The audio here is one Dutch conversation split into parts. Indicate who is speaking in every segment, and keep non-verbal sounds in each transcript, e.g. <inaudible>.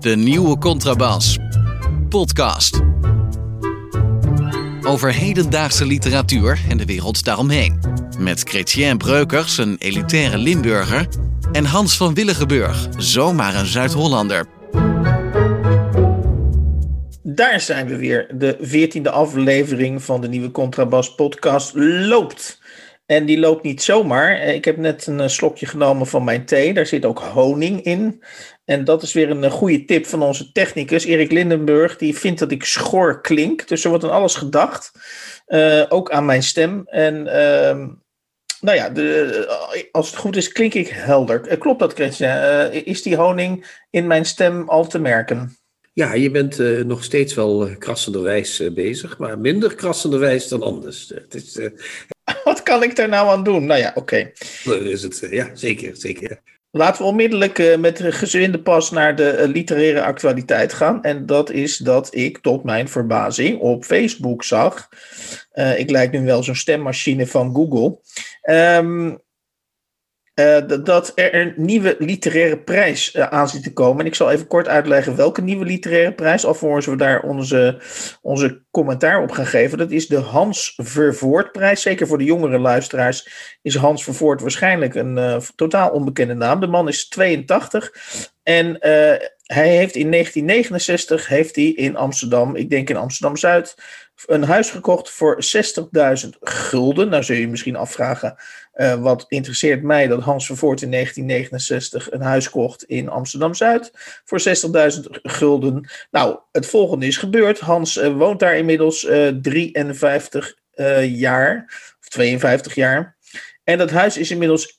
Speaker 1: De nieuwe Contrabas. Podcast. Over hedendaagse literatuur en de wereld daaromheen. Met Chrétien Breukers, een elitaire Limburger. En Hans van Willigenburg, zomaar een Zuid-Hollander.
Speaker 2: Daar zijn we weer. De veertiende aflevering van de nieuwe Contrabas podcast loopt. En die loopt niet zomaar. Ik heb net een slokje genomen van mijn thee. Daar zit ook honing in. En dat is weer een goede tip van onze technicus, Erik Lindenburg. Die vindt dat ik schor klink. Dus er wordt aan alles gedacht. Ook aan mijn stem. En uh, nou ja, de, als het goed is, klink ik helder. Klopt dat, Christian? is die honing in mijn stem al te merken?
Speaker 3: Ja, je bent nog steeds wel krassenderwijs bezig, maar minder krassenderwijs dan anders. Het is,
Speaker 2: kan ik daar nou aan doen? Nou ja, oké.
Speaker 3: Okay. Is het, ja, zeker, zeker.
Speaker 2: Laten we onmiddellijk met gezwinde pas naar de literaire actualiteit gaan. En dat is dat ik tot mijn verbazing op Facebook zag. ik lijk nu wel zo'n stemmachine van Google. Um, uh, dat er een nieuwe literaire prijs uh, aan zit te komen. En ik zal even kort uitleggen welke nieuwe literaire prijs, alvorens we daar onze, onze commentaar op gaan geven. Dat is de Hans Vervoortprijs. Zeker voor de jongere luisteraars is Hans Vervoort waarschijnlijk een uh, totaal onbekende naam. De man is 82 en hij heeft in 1969 heeft hij in Amsterdam, ik denk in Amsterdam Zuid, een huis gekocht voor 60.000 gulden. Nou zul je je misschien afvragen, uh, wat interesseert mij dat Hans Vervoort in 1969 een huis kocht in Amsterdam-Zuid voor 60.000 gulden. Nou, het volgende is gebeurd. Hans uh, woont daar inmiddels uh, 53 jaar, of 52 jaar. En dat huis is inmiddels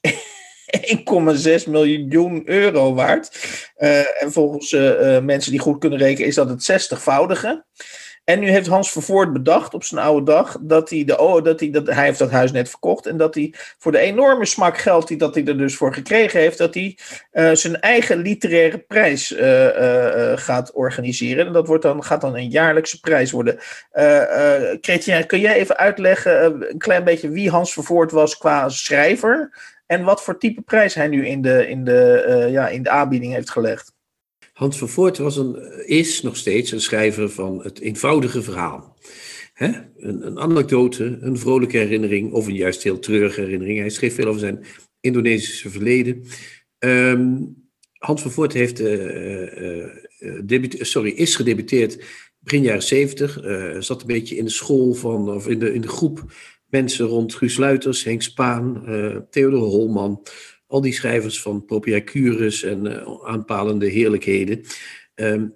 Speaker 2: <laughs> 1,6 miljoen euro waard. Uh, en volgens uh, mensen die goed kunnen rekenen is dat het zestigvoudige. En nu heeft Hans Vervoort bedacht op zijn oude dag dat hij, de, oh, dat hij, dat, hij heeft dat huis net verkocht. En dat hij voor de enorme smak geld die dat hij er dus voor gekregen heeft, dat hij zijn eigen literaire prijs gaat organiseren. En dat wordt dan, gaat dan een jaarlijkse prijs worden. Chrétien, kun jij even uitleggen een klein beetje wie Hans Vervoort was qua schrijver? En wat voor type prijs hij nu in de, in de, uh, ja, in de aanbieding heeft gelegd.
Speaker 3: Hans Vervoort was een, is nog steeds een schrijver van het eenvoudige verhaal. Hè? Een, anekdote, een vrolijke herinnering of een juist heel treurige herinnering. Hij schreef veel over zijn Indonesische verleden. Um, Hans Vervoort heeft, uh, uh, sorry, is gedebuteerd begin jaren zeventig. zat een beetje in de school van, of in de, in de groep mensen rond Guus Luiters, Henk Spaan, uh, Theodor Holman, al die schrijvers van Propriacurus en uh, aanpalende heerlijkheden. Um,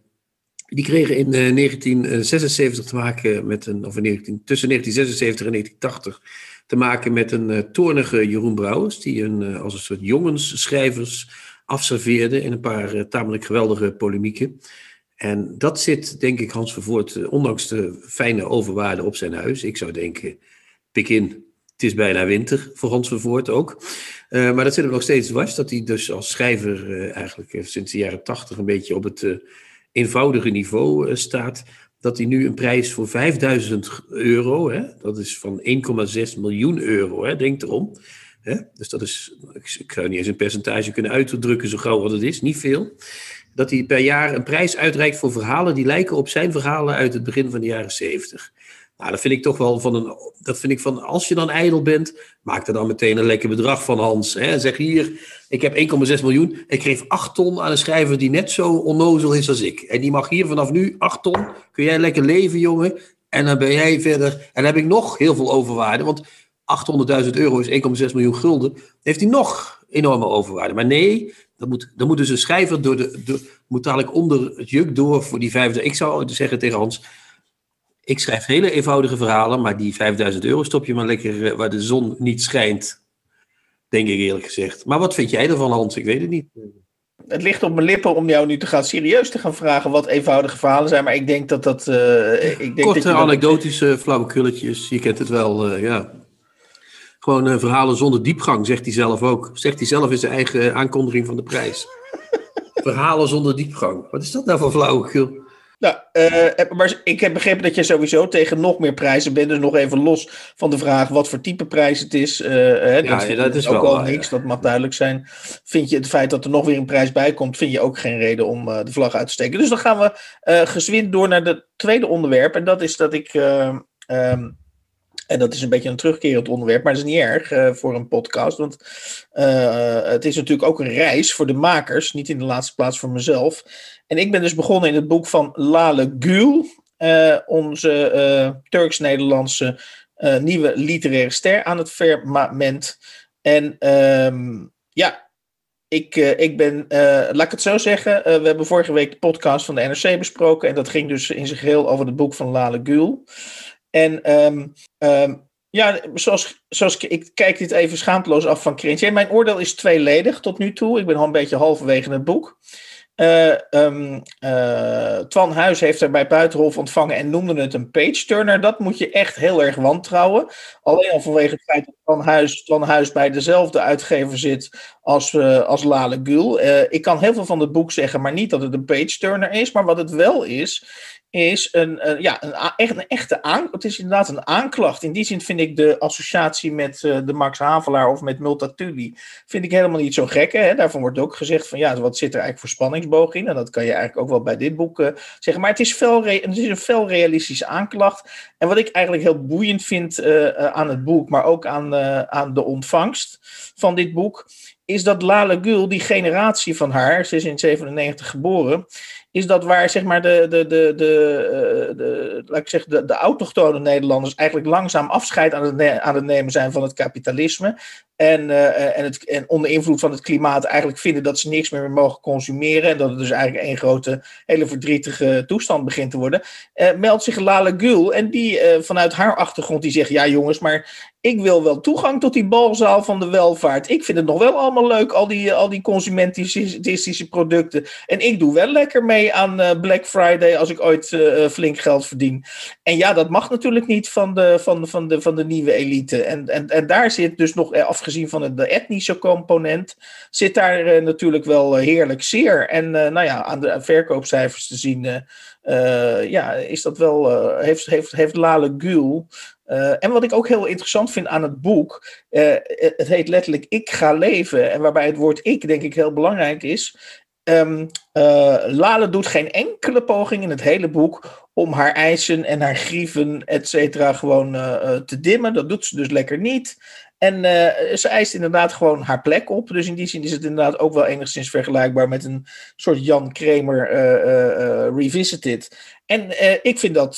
Speaker 3: die kregen in uh, 1976 te maken met een, of in 19, tussen 1976 en 1980 te maken met een toornige Jeroen Brouwers, die een, als een soort jongensschrijvers afserveerde in een paar tamelijk geweldige polemieken. En dat zit, denk ik, Hans Vervoort, ondanks de fijne overwaarde op zijn huis. Ik zou denken, pik in. Het is bijna winter voor Hans Vervoort ook. Uh, maar dat zit hem nog steeds dwars. Dat hij dus als schrijver uh, eigenlijk uh, sinds de jaren tachtig een beetje op het eenvoudige niveau staat. Dat hij nu een prijs voor 5000 euro, hè, dat is van 1,6 miljoen euro, hè, denk erom. Hè, dus dat is, ik, ik zou niet eens een percentage kunnen uitdrukken zo gauw wat het is, niet veel. Dat hij per jaar een prijs uitreikt voor verhalen die lijken op zijn verhalen uit het begin van de jaren 70. Nou, dat vind ik toch wel van een. Dat vind ik van. Als je dan ijdel bent, maak er dan meteen een lekker bedrag van, Hans. Hè? Zeg hier, ik heb 1,6 miljoen. Ik geef 8 ton aan een schrijver die net zo onnozel is als ik. En die mag hier vanaf nu 8 ton. Kun jij lekker leven, jongen. En dan ben jij verder. En dan heb ik nog heel veel overwaarde. Want 800.000 euro is 1,6 miljoen gulden. Heeft hij nog enorme overwaarde. Maar nee, dat moet, dan moet dus een schrijver door de, moet dadelijk onder het juk door voor die vijfde. Ik zou zeggen tegen Hans ik schrijf hele eenvoudige verhalen, maar die 5000 euro stop je maar lekker eh, waar de zon niet schijnt. Denk ik eerlijk gezegd. Maar wat vind jij ervan, Hans? Ik weet het niet.
Speaker 2: Het ligt op mijn lippen om jou nu te gaan serieus te gaan vragen wat eenvoudige verhalen zijn. Maar ik denk dat dat. Uh, ik denk
Speaker 3: Korte,
Speaker 2: dat
Speaker 3: anekdotische flauwekulletjes. Je kent het wel, uh, ja. Gewoon uh, verhalen zonder diepgang, zegt hij zelf ook. Zegt hij zelf in zijn eigen aankondiging van de prijs. <laughs> verhalen zonder diepgang. Wat is dat nou voor flauwekul?
Speaker 2: Nou, uh, maar ik heb begrepen dat je sowieso tegen nog meer prijzen bent. Dus nog even los van de vraag wat voor type prijs het is. Uh, hè,
Speaker 3: ja, dat, dat is
Speaker 2: ook
Speaker 3: wel
Speaker 2: al niks, dat mag duidelijk zijn. Vind je het feit dat er nog weer een prijs bij komt, vind je ook geen reden om uh, de vlag uit te steken. Dus dan gaan we gezwind door naar het tweede onderwerp. En dat is dat ik. Um, en dat is een beetje een terugkerend onderwerp, maar dat is niet erg uh, voor een podcast. Want uh, het is natuurlijk ook een reis voor de makers, niet in de laatste plaats voor mezelf. En ik ben dus begonnen in het boek van Lale Gül, uh, onze Turks-Nederlandse nieuwe literaire ster aan het firmament. En um, ja, ik, ik ben, laat ik het zo zeggen, we hebben vorige week de podcast van de NRC besproken. En dat ging dus in zijn geheel over het boek van Lale Gül. En um, ja, zoals, zoals ik, ik, kijk dit even schaamteloos af van Krintje. Mijn oordeel is tweeledig tot nu toe. Ik ben al een beetje halverwege het boek. Uh, Twan Huis heeft er bij Buitenhof ontvangen en noemde het een page-turner. Dat moet je echt heel erg wantrouwen. Alleen al vanwege het feit dat Twan Huis, bij dezelfde uitgever zit als, uh, als Lale Gul. ik kan heel veel van het boek zeggen, maar niet dat het een page-turner is. Maar wat het wel is, is een, een ja, een, echt, een echte aan, het is inderdaad een aanklacht. In die zin vind ik de associatie met uh, de Max Havelaar of met Multatuli vind ik helemaal niet zo gek. Hè? Daarvan wordt ook gezegd van ja, wat zit er eigenlijk voor spanningsboog in? En dat kan je eigenlijk ook wel bij dit boek uh, zeggen. Maar het is, het is een fel realistische aanklacht. En wat ik eigenlijk heel boeiend vind uh, aan het boek, maar ook aan, aan de ontvangst van dit boek, is dat Lale Gül, die generatie van haar, ze is in 97 geboren, is dat waar zeg maar, de, de, de, de, eh, de, laat ik zeggen, de, de autochtone Nederlanders eigenlijk langzaam afscheid aan het, aan het nemen zijn van het kapitalisme. En, uh, en, het, en onder invloed van het klimaat eigenlijk vinden dat ze niks meer mogen consumeren. En dat het dus eigenlijk één grote, hele verdrietige toestand begint te worden. Uh, meldt zich Lale Gül. En die vanuit haar achtergrond die zegt: Ja, jongens, maar ik wil wel toegang tot die balzaal van de welvaart. Ik vind het nog wel allemaal leuk, al die, al die consumentistische producten. En ik doe wel lekker mee aan Black Friday als ik ooit flink geld verdien. En ja, dat mag natuurlijk niet van de, van, van de, van de nieuwe elite. En, en, en daar zit dus nog, afgezien van de etnische component, zit daar uh, natuurlijk wel heerlijk zeer. En nou ja, aan de verkoopcijfers te zien. ja, is dat wel, heeft, heeft, heeft Lale Gül en wat ik ook heel interessant vind aan het boek, het heet letterlijk Ik ga leven. En waarbij het woord ik denk ik heel belangrijk is. Uh, Lale doet geen enkele poging in het hele boek om haar eisen en haar grieven, et cetera, gewoon te dimmen. Dat doet ze dus lekker niet. En ze eist inderdaad gewoon haar plek op. Dus in die zin is het inderdaad ook wel enigszins vergelijkbaar met een soort Jan Kramer Revisited. En ik vind dat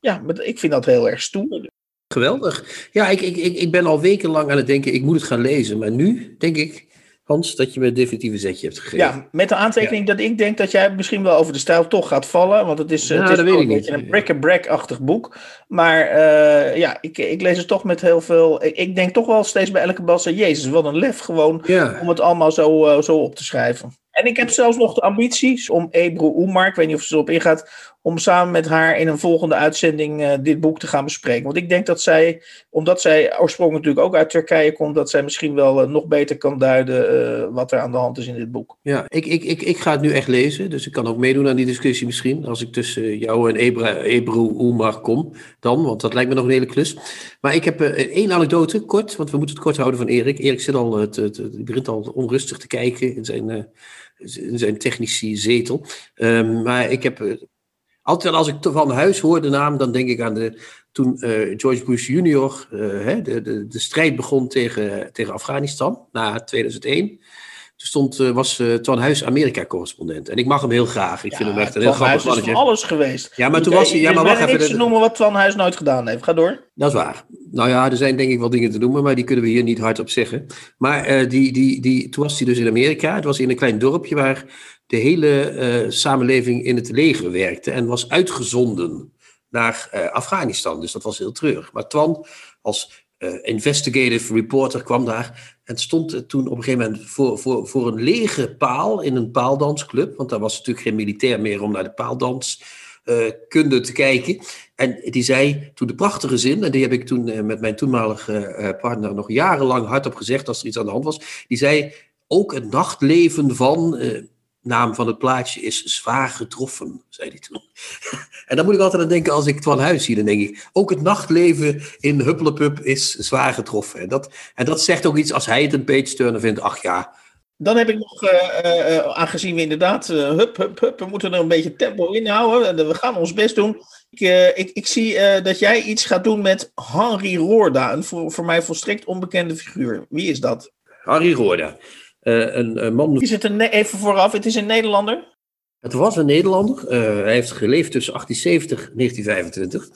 Speaker 2: ja, ik vind dat heel erg stoer.
Speaker 3: Geweldig. Ja, ik, ik, ik ben al wekenlang aan het denken, ik moet het gaan lezen. Maar nu denk ik, Hans, dat je me een definitieve zetje hebt gegeven.
Speaker 2: Ja, met de aantekening dat ik denk dat jij misschien wel over de stijl toch gaat vallen. Want het is, nou, het is een beetje een brick-a-brack-achtig boek. Maar uh, ja, ik, ik lees het toch met heel veel... Ik, ik denk toch wel steeds bij elke bladzijde... Jezus, wat een lef gewoon ja. om het allemaal zo, uh, zo op te schrijven. En ik heb zelfs nog de ambities om Ebru Oemar, ik weet niet of ze erop ingaat, om samen met haar in een volgende uitzending uh, dit boek te gaan bespreken. Want ik denk dat zij, omdat zij oorspronkelijk natuurlijk ook uit Turkije komt, dat zij misschien wel uh, nog beter kan duiden uh, wat er aan de hand is in dit boek.
Speaker 3: Ja, ik, ik, ik, ik ga het nu echt lezen, dus ik kan ook meedoen aan die discussie misschien, als ik tussen jou en Ebra, Ebru Oemar kom dan, want dat lijkt me nog een hele klus. Maar ik heb één anekdote, kort, want we moeten het kort houden van Erik. Erik zit al, het, het, begint al onrustig te kijken in zijn in zijn technische zetel. Um, maar ik heb altijd als ik van huis hoor de naam, dan denk ik aan de, toen uh, George Bush junior uh, de, de, de strijd begon tegen, tegen Afghanistan na 2001. Toen stond, uh, was uh, Twan Huis Amerika-correspondent. En ik mag hem heel graag. Ik
Speaker 2: ja,
Speaker 3: vind hem echt een heel grappig
Speaker 2: mannetje. is van alles geweest.
Speaker 3: Ja, maar toen was hij... Ja, maar wacht even.
Speaker 2: te noemen wat Twan Huis nooit gedaan heeft. Ga door.
Speaker 3: Dat is waar. Nou ja, er zijn denk ik wel dingen te noemen, maar die kunnen we hier niet hardop zeggen. Maar die, die, die, toen was hij dus in Amerika. Het was in een klein dorpje waar de hele samenleving in het leger werkte. En was uitgezonden naar Afghanistan. Dus dat was heel treurig. Maar Twan als investigative reporter kwam daar en stond toen op een gegeven moment voor, voor, voor een lege paal in een paaldansclub. Want daar was natuurlijk geen militair meer om naar de paaldanskunde uh, te kijken. En die zei toen de prachtige zin, en die heb ik toen met mijn toenmalige partner nog jarenlang hardop gezegd als er iets aan de hand was. Die zei, ook het nachtleven van naam van het plaatje is Zwaar getroffen, zei hij <laughs> toen. en dan moet ik altijd aan denken als ik Twan Huis zie, dan denk ik, ook het nachtleven in Huppelepup is zwaar getroffen. En dat, en dat zegt ook iets als hij het een page turner vindt, ach ja,
Speaker 2: dan heb ik nog, uh, uh, aangezien we inderdaad, uh, hup, hup, hup, we moeten er een beetje tempo in houden. We gaan ons best doen. Ik, ik, ik zie dat jij iets gaat doen met Henry Roorda, een voor, voor mij volstrekt onbekende figuur. Wie is dat?
Speaker 3: Henry Roorda. Een, een, man...
Speaker 2: Is het een, even vooraf, het is een Nederlander?
Speaker 3: Het was een Nederlander. hij heeft geleefd tussen 1870 en 1925.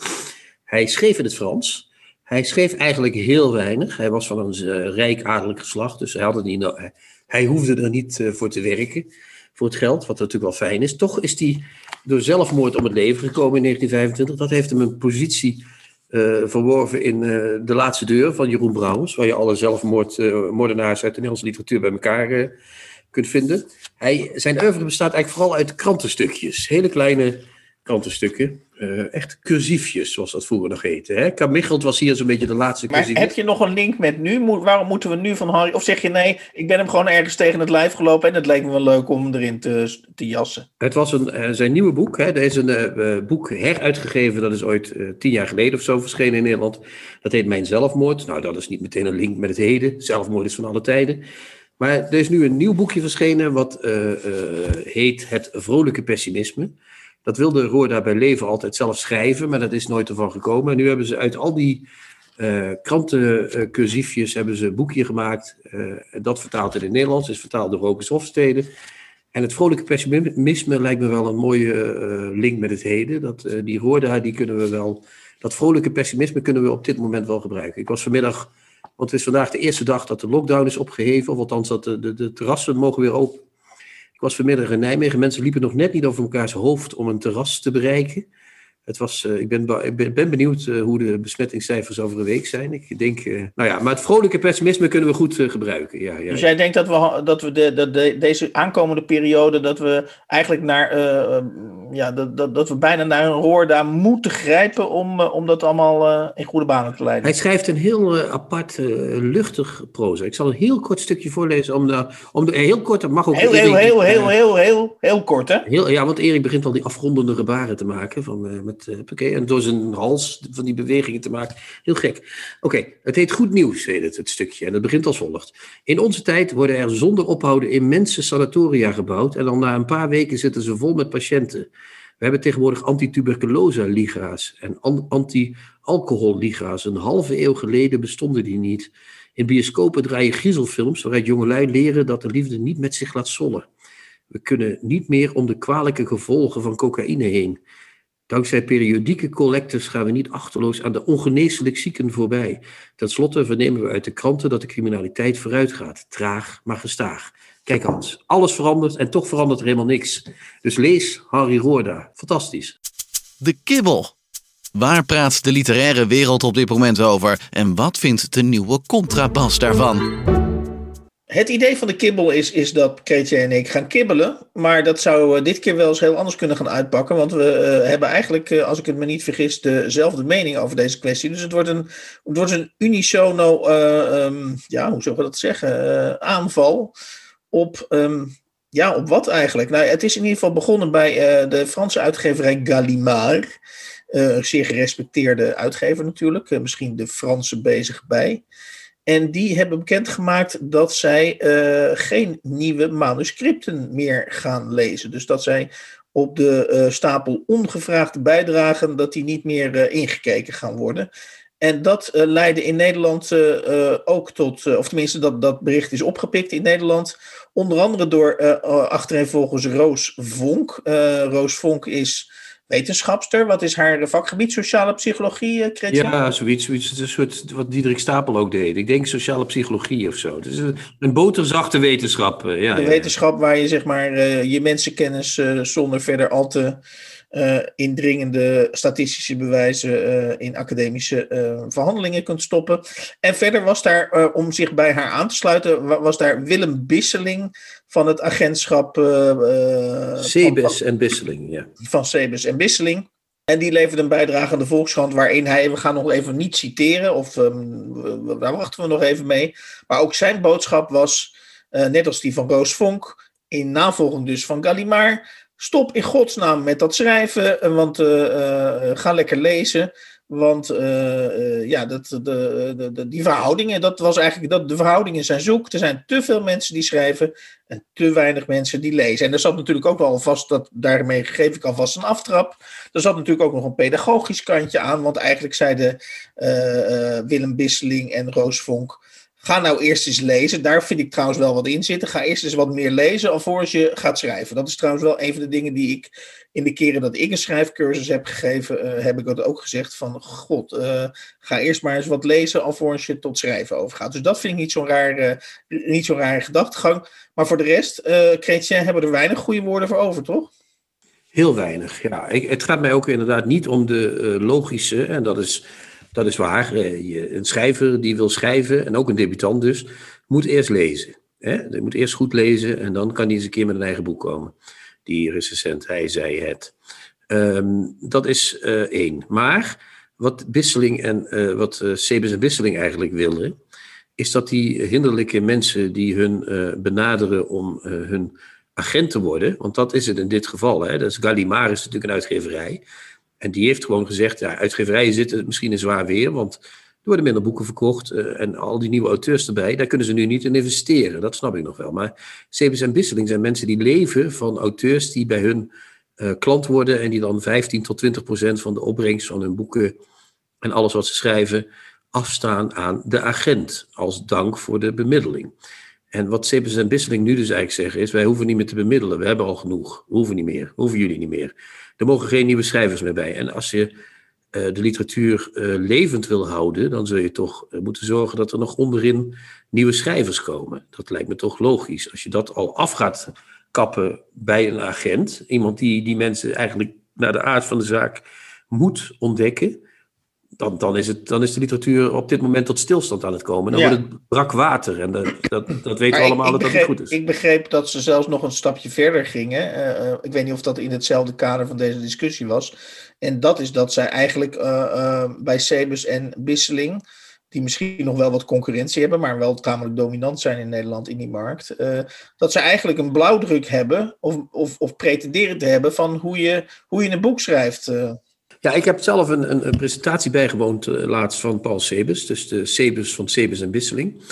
Speaker 3: Hij schreef in het Frans. Hij schreef eigenlijk heel weinig. Hij was van een rijk adellijk geslacht, dus hij had het niet nodig hij hoefde er niet uh, voor te werken, voor het geld, wat natuurlijk wel fijn is. Toch is hij door zelfmoord om het leven gekomen in 1925. Dat heeft hem een positie uh, verworven in uh, De Laatste Deur van Jeroen Brouwers, waar je alle zelfmoordenaars uit de Nederlandse literatuur bij elkaar kunt vinden. Hij, zijn oeuvre bestaat eigenlijk vooral uit krantenstukjes, hele kleine krantenstukken. Uh, echt cursiefjes, zoals dat vroeger nog heette. Hè? Kamichelt was hier zo'n beetje de laatste
Speaker 2: cursief. Maar heb je nog een link met nu? waarom moeten we nu van Harry... Of zeg je nee, ik ben hem gewoon ergens tegen het lijf gelopen... en het leek me wel leuk om erin te, te jassen.
Speaker 3: Het was een, uh, zijn nieuwe boek. Hè? Er is een uh, boek heruitgegeven. Dat is ooit tien jaar geleden of zo verschenen in Nederland. Dat heet Mijn Zelfmoord. Nou, dat is niet meteen een link met het heden. Zelfmoord is van alle tijden. Maar er is nu een nieuw boekje verschenen... wat heet Het Vrolijke Pessimisme... Dat wilde Roorda bij leven altijd zelf schrijven, maar dat is nooit ervan gekomen. En nu hebben ze uit al die uh, hebben ze een boekje gemaakt. Uh, dat vertaald in het Nederlands, is vertaald door Rokus Hofstede. En het vrolijke pessimisme lijkt me wel een mooie uh, link met het heden. Dat, die Roorda, die kunnen we wel... Dat vrolijke pessimisme kunnen we op dit moment wel gebruiken. Ik was vanmiddag... Want het is vandaag de eerste dag dat de lockdown is opgeheven. Of althans, dat de, de, de terrassen mogen weer open, ik was vanmiddag in Nijmegen. Mensen liepen nog net niet over elkaars hoofd om een terras te bereiken. Het was, uh, ik, ben, ik ben, ben benieuwd uh, hoe de besmettingscijfers over een week zijn. Ik denk, uh, nou ja, maar het vrolijke pessimisme kunnen we goed gebruiken. Ja, ja,
Speaker 2: dus jij denkt dat we, dat we de, de, de, deze aankomende periode, dat we eigenlijk naar, ja, dat, dat, dat we bijna naar een roor daar moeten grijpen om, om dat allemaal in goede banen te leiden?
Speaker 3: Hij schrijft een heel apart, luchtig proza. Ik zal een heel kort stukje voorlezen. Om de, om de, heel kort, dat mag ook.
Speaker 2: Heel, heel, heel, heel, heel, heel, heel, kort, hè?
Speaker 3: Heel, ja, want Erik begint al die afrondende gebaren te maken van... met uh, en door zijn hals van die bewegingen te maken. Heel gek. Oké, het heet Goed Nieuws, heet het, stukje. En het begint als volgt. In onze tijd worden er zonder ophouden immense sanatoria gebouwd. En dan na een paar weken zitten ze vol met patiënten. We hebben tegenwoordig antituberculosa-liga's en anti-alcohol-liga's. Een halve eeuw geleden bestonden die niet. In bioscopen draaien griezelfilms waaruit jongelui leren dat de liefde niet met zich laat zollen. We kunnen niet meer om de kwalijke gevolgen van cocaïne heen. Dankzij periodieke collectes gaan we niet achterloos aan de ongeneeslijk zieken voorbij. Ten slotte vernemen we uit de kranten dat de criminaliteit vooruit gaat. Traag, maar gestaag. Kijk Hans, alles verandert en toch verandert er helemaal niks. Dus lees Harry Roorda. Fantastisch.
Speaker 1: De kibbel. Waar praat de literaire wereld op dit moment over? En wat vindt de nieuwe contrabas daarvan?
Speaker 2: Het idee van de kibbel is, is dat Kretje en ik gaan kibbelen. Maar dat zou eh, dit keer wel eens heel anders kunnen gaan uitpakken. Want we uh, hebben eigenlijk, uh, als ik het me niet vergis, dezelfde mening over deze kwestie. Dus het wordt een, het wordt een unisono, um, ja, hoe zullen we dat zeggen, aanval op, um, ja, op wat eigenlijk? Nou, het is in ieder geval begonnen bij de Franse uitgeverij Gallimard. een zeer gerespecteerde uitgever natuurlijk. misschien de Franse bezig bij. En die hebben bekendgemaakt dat zij uh, geen nieuwe manuscripten meer gaan lezen. Dus dat zij op de uh, stapel ongevraagde bijdragen, dat die niet meer uh, ingekeken gaan worden. En dat leidde in Nederland ook tot, of tenminste dat, dat bericht is opgepikt in Nederland, onder andere door achtereenvolgens Roos Vonk. Roos Vonk is wetenschapster. Wat is haar vakgebied? Sociale psychologie, uh,
Speaker 3: Ja, zoiets, zoiets. Een soort wat Diederik Stapel ook deed. Ik denk sociale psychologie of zo. Het is een, boterzachte wetenschap. Uh, ja,
Speaker 2: de wetenschap waar je zeg maar uh, je mensenkennis zonder verder al te uh, indringende statistische bewijzen uh, in academische uh, verhandelingen kunt stoppen. En verder was daar, om zich bij haar aan te sluiten, was daar Willem Bisseling van het agentschap.
Speaker 3: Cebes en Bisseling, ja.
Speaker 2: Van Cebes en Bisseling. En die leverde een bijdrage aan de Volkskrant waarin hij, we gaan nog even niet citeren, of um, daar wachten we nog even mee. Maar ook zijn boodschap was, net als die van Roos Vonk, in navolging dus van Gallimard, stop in godsnaam met dat schrijven, want ga lekker lezen. Want uh, ja, dat, de, de, de, die verhoudingen, dat was eigenlijk, dat, de verhoudingen zijn zoek. Er zijn te veel mensen die schrijven en te weinig mensen die lezen. En er zat natuurlijk ook wel vast, dat, daarmee geef ik alvast een aftrap. Er zat natuurlijk ook nog een pedagogisch kantje aan, want eigenlijk zeiden uh, Willem Bisseling en Roos Vonk Ga nou eerst eens lezen. Daar vind ik trouwens wel wat in zitten. Ga eerst eens wat meer lezen alvorens je gaat schrijven. Dat is trouwens wel een van de dingen die ik in de keren dat ik een schrijfcursus heb gegeven, uh, heb ik dat ook gezegd van god, uh, ga eerst maar eens wat lezen alvorens je tot schrijven overgaat. Dus dat vind ik niet zo'n raar, uh, niet zo'n rare gedachtegang. Maar voor de rest, Chrétien, hebben er weinig goede woorden voor over, toch?
Speaker 3: Heel weinig, ja. Het gaat mij ook inderdaad niet om de logische, en dat is dat is waar. Eh, een schrijver die wil schrijven, en ook een debutant dus, moet eerst lezen. Hij moet eerst goed lezen en dan kan hij eens een keer met een eigen boek komen. Die recensent, hij zei het. Ehm, dat is uh, één. Maar wat Bisseling en uh, wat Sebes en Bisseling eigenlijk willen, is dat die hinderlijke mensen die hun benaderen om hun agent te worden, want dat is het in dit geval. Hè? Dat is Gallimard is natuurlijk een uitgeverij. En die heeft gewoon gezegd, ja, uitgeverijen zitten misschien in zwaar weer, want er worden minder boeken verkocht uh, en al die nieuwe auteurs erbij, daar kunnen ze nu niet in investeren. Dat snap ik nog wel. Maar Sebes en Bisseling zijn mensen die leven van auteurs die bij hun uh, klant worden en die dan 15 tot 20 procent van de opbrengst van hun boeken en alles wat ze schrijven afstaan aan de agent als dank voor de bemiddeling. En wat Sebes en Bisseling nu dus eigenlijk zeggen is, wij hoeven niet meer te bemiddelen, we hebben al genoeg, hoeven niet meer, hoeven jullie niet meer. Er mogen geen nieuwe schrijvers meer bij. En als je uh, de literatuur uh, levend wil houden, dan zul je toch uh, moeten zorgen dat er nog onderin nieuwe schrijvers komen. Dat lijkt me toch logisch. Als je dat al af gaat kappen bij een agent, iemand die die mensen eigenlijk naar de aard van de zaak moet ontdekken, dan, dan, is het, dan is de literatuur op dit moment tot stilstand aan het komen. Dan wordt het brak water. En dat, dat, dat weten we allemaal ik, ik dat begreep, dat niet goed is.
Speaker 2: Ik begreep dat ze zelfs nog een stapje verder gingen. Uh, ik weet niet of dat in hetzelfde kader van deze discussie was. En dat is dat zij eigenlijk uh, uh, bij Sebus en Bisseling, die misschien nog wel wat concurrentie hebben, maar wel tamelijk dominant zijn in Nederland in die markt, dat ze eigenlijk een blauwdruk hebben of, of, of pretenderen te hebben van hoe je, hoe je een boek schrijft.
Speaker 3: Ja, ik heb zelf een, een, presentatie bijgewoond uh, laatst van Paul Sebes, dus de Sebes van Sebes en Bisseling.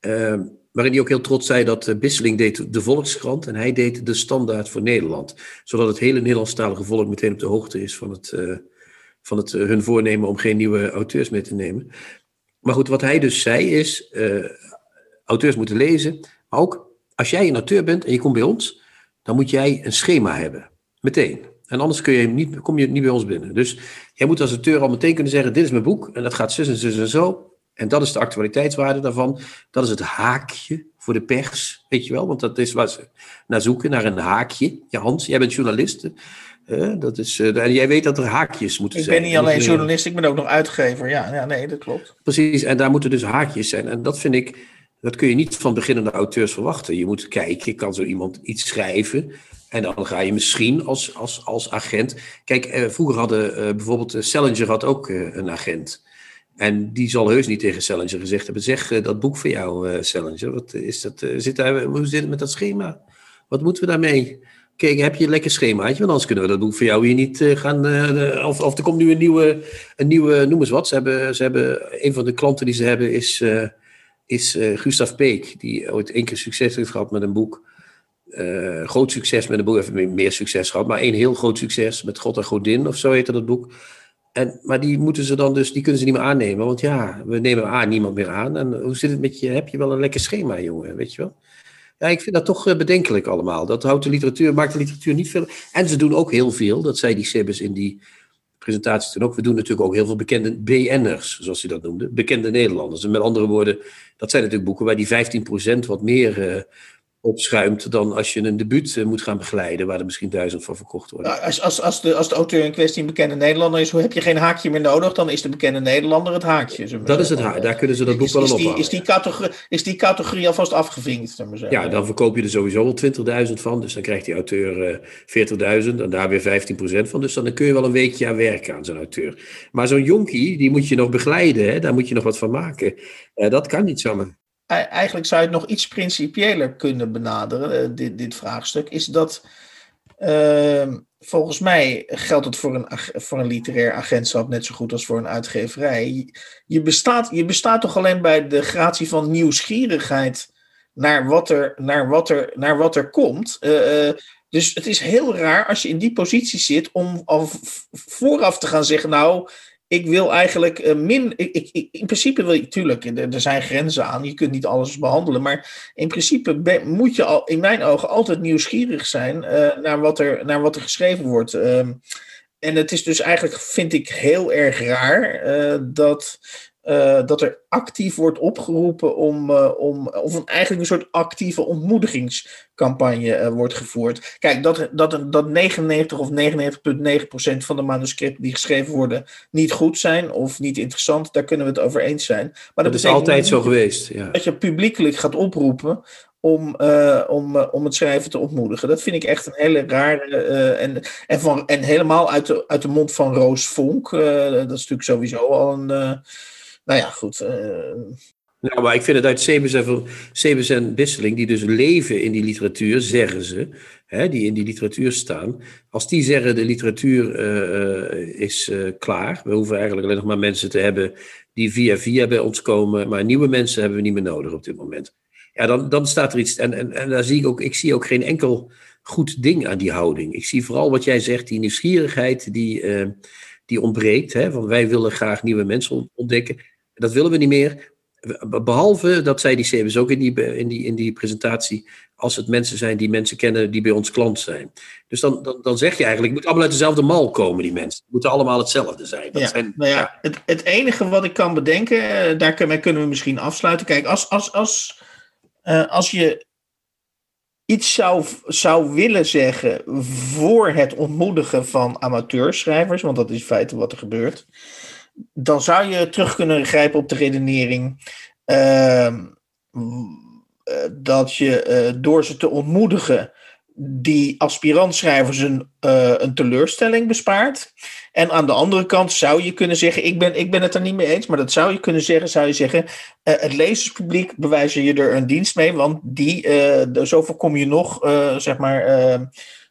Speaker 3: Uh, waarin hij ook heel trots zei dat uh, Bisseling deed de Volkskrant en hij deed de Standaard voor Nederland. Zodat het hele Nederlandstalige volk meteen op de hoogte is van, het, uh, van het, hun voornemen om geen nieuwe auteurs mee te nemen. Maar goed, wat hij dus zei is, auteurs moeten lezen, maar ook als jij een auteur bent en je komt bij ons, dan moet jij een schema hebben. Meteen. En anders kun je niet, kom je niet bij ons binnen. Dus jij moet als auteur al meteen kunnen zeggen: Dit is mijn boek en dat gaat zus en zus en zo. En dat is de actualiteitswaarde daarvan. Dat is het haakje voor de pers, weet je wel. Want dat is waar ze naar zoeken, naar een haakje. Ja, Hans, jij bent journalist. Uh, dat is, uh, en jij weet dat er haakjes moeten zijn.
Speaker 2: Ik ben niet alleen journalist, ik ben ook nog uitgever. Ja, ja, nee, dat klopt.
Speaker 3: Precies, en daar moeten dus haakjes zijn. En dat vind ik, dat kun je niet van beginnende auteurs verwachten. Je moet kijken, kan zo iemand iets schrijven en dan ga je misschien als, als, als agent. Kijk, eh, vroeger hadden uh, bijvoorbeeld uh, Salinger had ook een agent. En die zal heus niet tegen Salinger gezegd hebben: zeg dat boek voor jou, Salinger. Wat is dat? zit daar, hoe zit het met dat schema? Wat moeten we daarmee? Kijk, heb je een lekker schemaatje? Want anders kunnen we dat boek voor jou hier niet gaan. of, of er komt nu een nieuwe, een nieuwe, noem eens wat. Ze hebben, ze hebben, een van de klanten die ze hebben is, is Gustav Peek, die ooit één keer succes heeft gehad met een boek. Uh, groot succes met een boek, even meer succes gehad, maar één heel groot succes met God en Godin of zo heette dat boek. En, maar die moeten ze dan dus, die kunnen ze niet meer aannemen, want ja, we nemen A niemand meer aan. En hoe zit het met je, heb je wel een lekker schema, jongen, weet je wel? Ja, ik vind dat toch eh, bedenkelijk allemaal. Dat houdt de literatuur, maakt de literatuur niet veel. En ze doen ook heel veel, dat zei die Sebes in die presentatie toen ook. We doen natuurlijk ook heel veel bekende BN'ers, zoals hij dat noemde. Bekende Nederlanders. En met andere woorden, dat zijn natuurlijk boeken waar die 15% wat meer uh, opschuimt dan als je een debuut eh, moet gaan begeleiden, waar er misschien duizend van verkocht worden.
Speaker 2: Als, als, als, de, als de auteur in kwestie een bekende Nederlander is, hoe heb je geen haakje meer nodig? Dan is de bekende Nederlander het haakje.
Speaker 3: Dat is het haakje, daar kunnen ze dat boek wel
Speaker 2: is
Speaker 3: op
Speaker 2: die, is, die categorie, is die categorie alvast afgevinkt?
Speaker 3: Ja, dan verkoop je er sowieso wel 20.000 van, dus dan krijgt die auteur uh, 40.000 en daar weer 15% van. Dus dan kun je wel een weekje aan werken aan zo'n auteur. Maar zo'n jonkie, die moet je nog begeleiden, hè? daar moet je nog wat van maken. Uh, dat kan niet zomaar.
Speaker 2: Eigenlijk zou je het nog iets principiëler kunnen benaderen, dit, dit vraagstuk, is dat ehm, volgens mij geldt het voor een, voor een literair agentschap net zo goed als voor een uitgeverij. Je bestaat, je bestaat toch alleen bij de gratie van nieuwsgierigheid naar wat er, naar wat er, naar wat er komt. Uh, dus het is heel raar als je in die positie zit om al vooraf te gaan zeggen, nou, ik wil eigenlijk uh, min. Ik, ik, in principe wil je, tuurlijk, er, zijn grenzen aan, je kunt niet alles behandelen. Maar in principe moet je al, in mijn ogen altijd nieuwsgierig zijn uh, naar, wat er, naar wat er geschreven wordt. Uh, en het is dus eigenlijk, vind ik, heel erg raar uh, dat uh, dat er actief wordt opgeroepen om, uh, om of een, eigenlijk een soort actieve ontmoedigingscampagne uh, wordt gevoerd. Kijk, dat, dat, dat 99 of 99,9 procent van de manuscripten die geschreven worden niet goed zijn of niet interessant, daar kunnen we het over eens zijn. Maar
Speaker 3: dat, dat is altijd zo geweest. Ja.
Speaker 2: Dat je publiekelijk gaat oproepen om, om, om het schrijven te ontmoedigen. Dat vind ik echt een hele rare. en, en, van, en helemaal uit de, uit de mond van Roos Vonk. dat is natuurlijk sowieso al een nou ja, goed.
Speaker 3: Nou, maar ik vind het uit Sebes en Bisseling, die dus leven in die literatuur, zeggen ze, hè, die in die literatuur staan. Als die zeggen de literatuur uh, is uh, klaar, we hoeven eigenlijk alleen nog maar mensen te hebben die via via bij ons komen, maar nieuwe mensen hebben we niet meer nodig op dit moment. Ja, dan, dan staat er iets, en, en, en daar zie ik ook, ik zie ook geen enkel goed ding aan die houding. Ik zie vooral wat jij zegt, die nieuwsgierigheid die, die ontbreekt. Hè, van wij willen graag nieuwe mensen ontdekken. Dat willen we niet meer. Behalve, dat zei die CBS ook in die, in, die, in die presentatie, als het mensen zijn die mensen kennen die bij ons klant zijn. Dus dan, dan, dan zeg je eigenlijk, het moet allemaal uit dezelfde mal komen, die mensen. Het moeten allemaal hetzelfde zijn. Dat
Speaker 2: ja,
Speaker 3: zijn
Speaker 2: nou ja, ja. Het, het enige wat ik kan bedenken, eh, daar kunnen we misschien afsluiten. Kijk, als, als, als, uh, als je iets zou, zou willen zeggen voor het ontmoedigen van amateurschrijvers, want dat is in feite wat er gebeurt dan zou je terug kunnen grijpen op de redenering uh, dat je uh, door ze te ontmoedigen die aspirantschrijvers een, uh, een teleurstelling bespaart. En aan de andere kant zou je kunnen zeggen, ik ben, ik ben het er niet mee eens, maar dat zou je kunnen zeggen, zou je zeggen, het lezerspubliek bewijzen je er een dienst mee, want die, uh, zo voorkom je nog, zeg maar, ehm,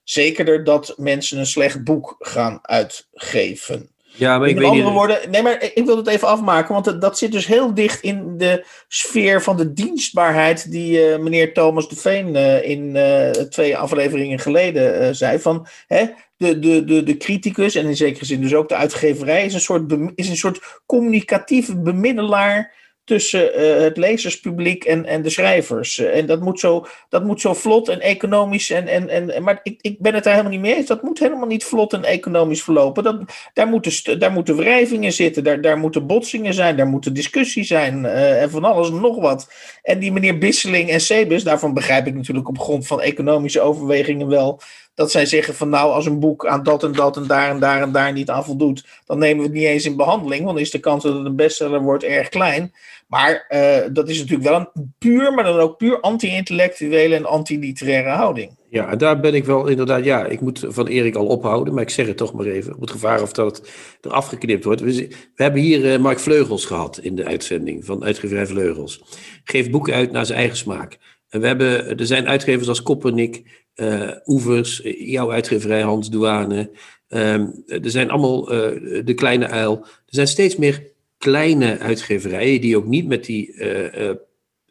Speaker 2: zekerder dat mensen een slecht boek gaan uitgeven.
Speaker 3: Ja, maar ik
Speaker 2: weet andere woorden, nee, maar ik wil het even afmaken, want dat, dat zit dus heel dicht in de sfeer van de dienstbaarheid die uh, meneer Thomas de Veen uh, in uh, twee afleveringen geleden zei. Van hè, de, de, de, de criticus, en in zekere zin dus ook de uitgeverij, is een soort, is een soort communicatieve bemiddelaar tussen uh, het lezerspubliek en, en de schrijvers. Uh, en dat moet, zo, dat moet zo vlot en economisch. En, en, en, maar ik, ik ben het daar helemaal niet mee eens. Dat moet helemaal niet vlot en economisch verlopen. Dat, daar, moeten, daar moeten wrijvingen zitten, daar, daar moeten botsingen zijn, daar moeten discussie zijn uh, en van alles en nog wat. En die meneer Bisseling en Sebus, daarvan begrijp ik natuurlijk op grond van economische overwegingen wel dat zij zeggen van nou, als een boek aan dat en dat en daar en daar en daar niet aan voldoet, dan nemen we het niet eens in behandeling, want dan is de kans dat het een bestseller wordt erg klein. Maar uh, dat is natuurlijk wel een puur, maar dan ook puur anti-intellectuele en anti-literaire houding.
Speaker 3: Ja, daar ben ik wel inderdaad, ja, ik moet van Erik al ophouden, maar ik zeg het toch maar even, op het gevaar of dat het eraf geknipt wordt. We, we hebben hier uh, Mark Vleugels gehad in de uitzending van Uitgeverij Vleugels. Geeft boeken uit naar zijn eigen smaak. En we hebben, er zijn uitgevers als Koppernik, uh, Oevers, jouw uitgeverij Hans Douane. Um, er zijn allemaal de kleine uil. Er zijn steeds meer kleine uitgeverijen die ook niet met die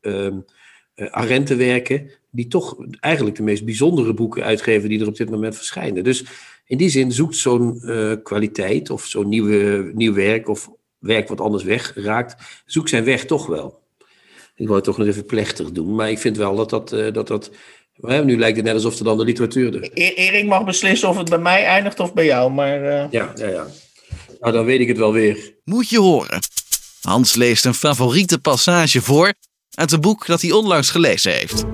Speaker 3: uh, arenten werken, die toch eigenlijk de meest bijzondere boeken uitgeven die er op dit moment verschijnen. Dus in die zin zoekt zo'n kwaliteit of zo'n nieuw werk of werk wat anders wegraakt, zoekt zijn weg toch wel. Ik wou het toch nog even plechtig doen, maar ik vind wel dat dat, dat, dat nu lijkt het net alsof er dan de literatuur er...
Speaker 2: E-, Erik mag beslissen of het bij mij eindigt of bij jou, maar... Uh...
Speaker 3: Ja, ja, ja. Nou, dan weet ik het wel weer.
Speaker 1: Moet je horen. Hans leest een favoriete passage voor uit een boek dat hij onlangs gelezen heeft.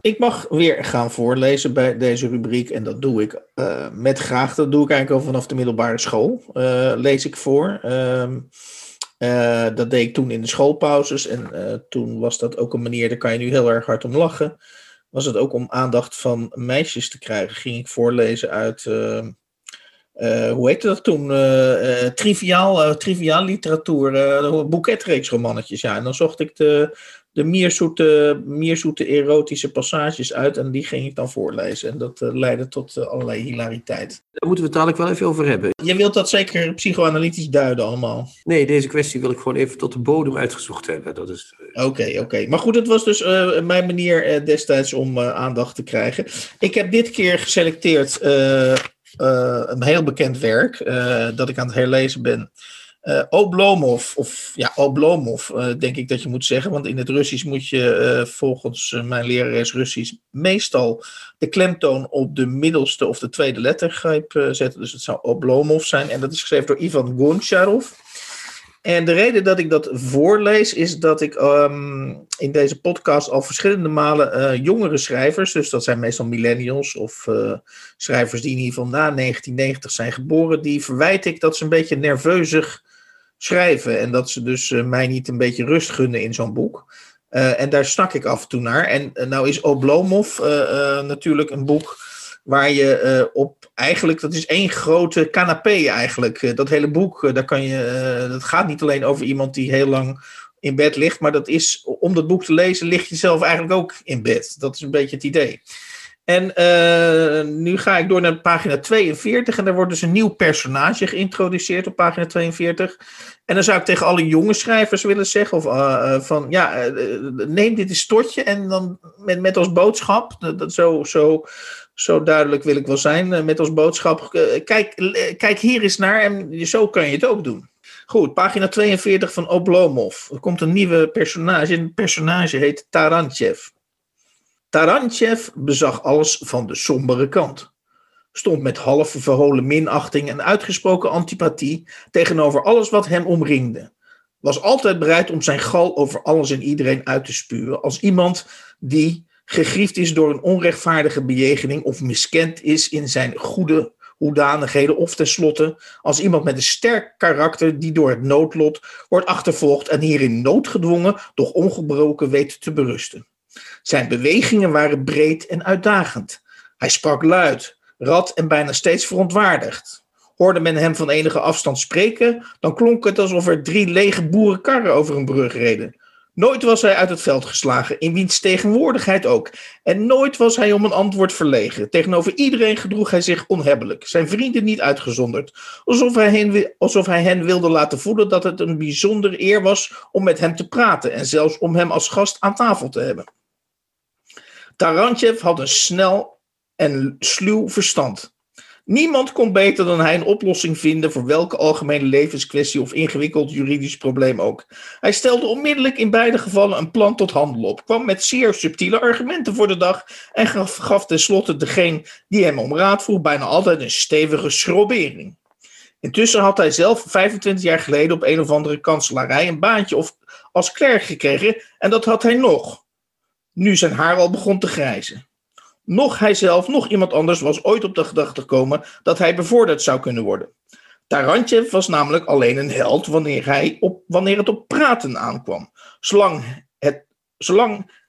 Speaker 2: Ik mag weer gaan voorlezen bij deze rubriek en dat doe ik uh, met graag. Dat doe ik eigenlijk al vanaf de middelbare school. Uh, lees ik voor. Uh, uh, dat deed ik toen in de schoolpauzes. En uh, toen was dat ook een manier, daar kan je nu heel erg hard om lachen. Was het ook om aandacht van meisjes te krijgen. Ging ik voorlezen uit uh, hoe heette dat toen? Uh, triviaal, triviaal literatuur, boeketreeksromannetjes. Ja, en dan zocht ik de, de mierzoete, mierzoete erotische passages uit en die ging ik dan voorlezen. En dat leidde tot allerlei hilariteit.
Speaker 3: Daar moeten we het dadelijk wel even over hebben.
Speaker 2: Je wilt dat zeker psychoanalytisch duiden allemaal?
Speaker 3: Nee, deze kwestie wil ik gewoon even tot de bodem uitgezocht hebben. Dat is...
Speaker 2: Oké, oké. Maar goed, het was dus mijn manier destijds om aandacht te krijgen. Ik heb dit keer geselecteerd een heel bekend werk uh, dat ik aan het herlezen ben. Uh, Oblomov, of ja, Oblomov, denk ik dat je moet zeggen. Want in het Russisch moet je volgens mijn lerares Russisch meestal de klemtoon op de middelste of de tweede lettergreep zetten. Dus het zou Oblomov zijn. En dat is geschreven door Ivan Goncharov. En de reden dat ik dat voorlees is dat ik um, in deze podcast al verschillende malen uh, jongere schrijvers, dus dat zijn meestal millennials of uh, schrijvers die in ieder geval na 1990 zijn geboren, die verwijt ik dat ze een beetje nerveuzig schrijven en dat ze dus uh, mij niet een beetje rust gunnen in zo'n boek. en daar snak ik af en toe naar. En nou is Oblomov natuurlijk een boek waar je op eigenlijk, dat is één grote canapé eigenlijk. Eh, dat hele boek, eh, daar kan je, eh, dat gaat niet alleen over iemand die heel lang in bed ligt, maar dat is, om dat boek te lezen, lig je zelf eigenlijk ook in bed. Dat is een beetje het idee. En nu ga ik door naar pagina 42 en daar wordt dus een nieuw personage geïntroduceerd op pagina 42. En dan zou ik tegen alle jonge schrijvers willen zeggen, of, van ja, neem dit eens totje en dan met, met als boodschap, dat, dat zo, zo zo duidelijk wil ik wel zijn eh, met als boodschap. Eh, kijk, eh, kijk hier eens naar en zo kan je het ook doen. Goed, pagina 42 van Oblomov. Er komt een nieuwe personage. Een personage heet Tarantjev. Tarantjev bezag alles van de sombere kant. Stond met half verholen minachting en uitgesproken antipathie tegenover alles wat hem omringde. Was altijd bereid om zijn gal over alles en iedereen uit te spuwen. Als iemand die gegriefd is door een onrechtvaardige bejegening of miskend is in zijn goede hoedanigheden of tenslotte als iemand met een sterk karakter die door het noodlot wordt achtervolgd en hierin noodgedwongen doch ongebroken weet te berusten. Zijn bewegingen waren breed en uitdagend. Hij sprak luid, rad en bijna steeds verontwaardigd. Hoorde men hem van enige afstand spreken, dan klonk het alsof er drie lege boerenkarren over een brug reden. Nooit was hij uit het veld geslagen, in wiens tegenwoordigheid ook. En nooit was hij om een antwoord verlegen. Tegenover iedereen gedroeg hij zich onhebbelijk, zijn vrienden niet uitgezonderd. Alsof hij, hen, alsof hij hen wilde laten voelen dat het een bijzondere eer was om met hem te praten en zelfs om hem als gast aan tafel te hebben. Tarantjev had een snel en sluw verstand. Niemand kon beter dan hij een oplossing vinden voor welke algemene levenskwestie of ingewikkeld juridisch probleem ook. Hij stelde onmiddellijk in beide gevallen een plan tot handel op, kwam met zeer subtiele argumenten voor de dag en gaf, gaf tenslotte degene die hem om raad vroeg bijna altijd een stevige schrobering. Intussen had hij zelf 25 jaar geleden op een of andere kanselarij een baantje of als klerk gekregen en dat had hij nog. Nu zijn haar al begon te grijzen. Nog hijzelf, nog iemand anders was ooit op de gedachte gekomen dat hij bevorderd zou kunnen worden. Tarantjev was namelijk alleen een held wanneer, hij op, wanneer het op praten aankwam. Zolang het, zolang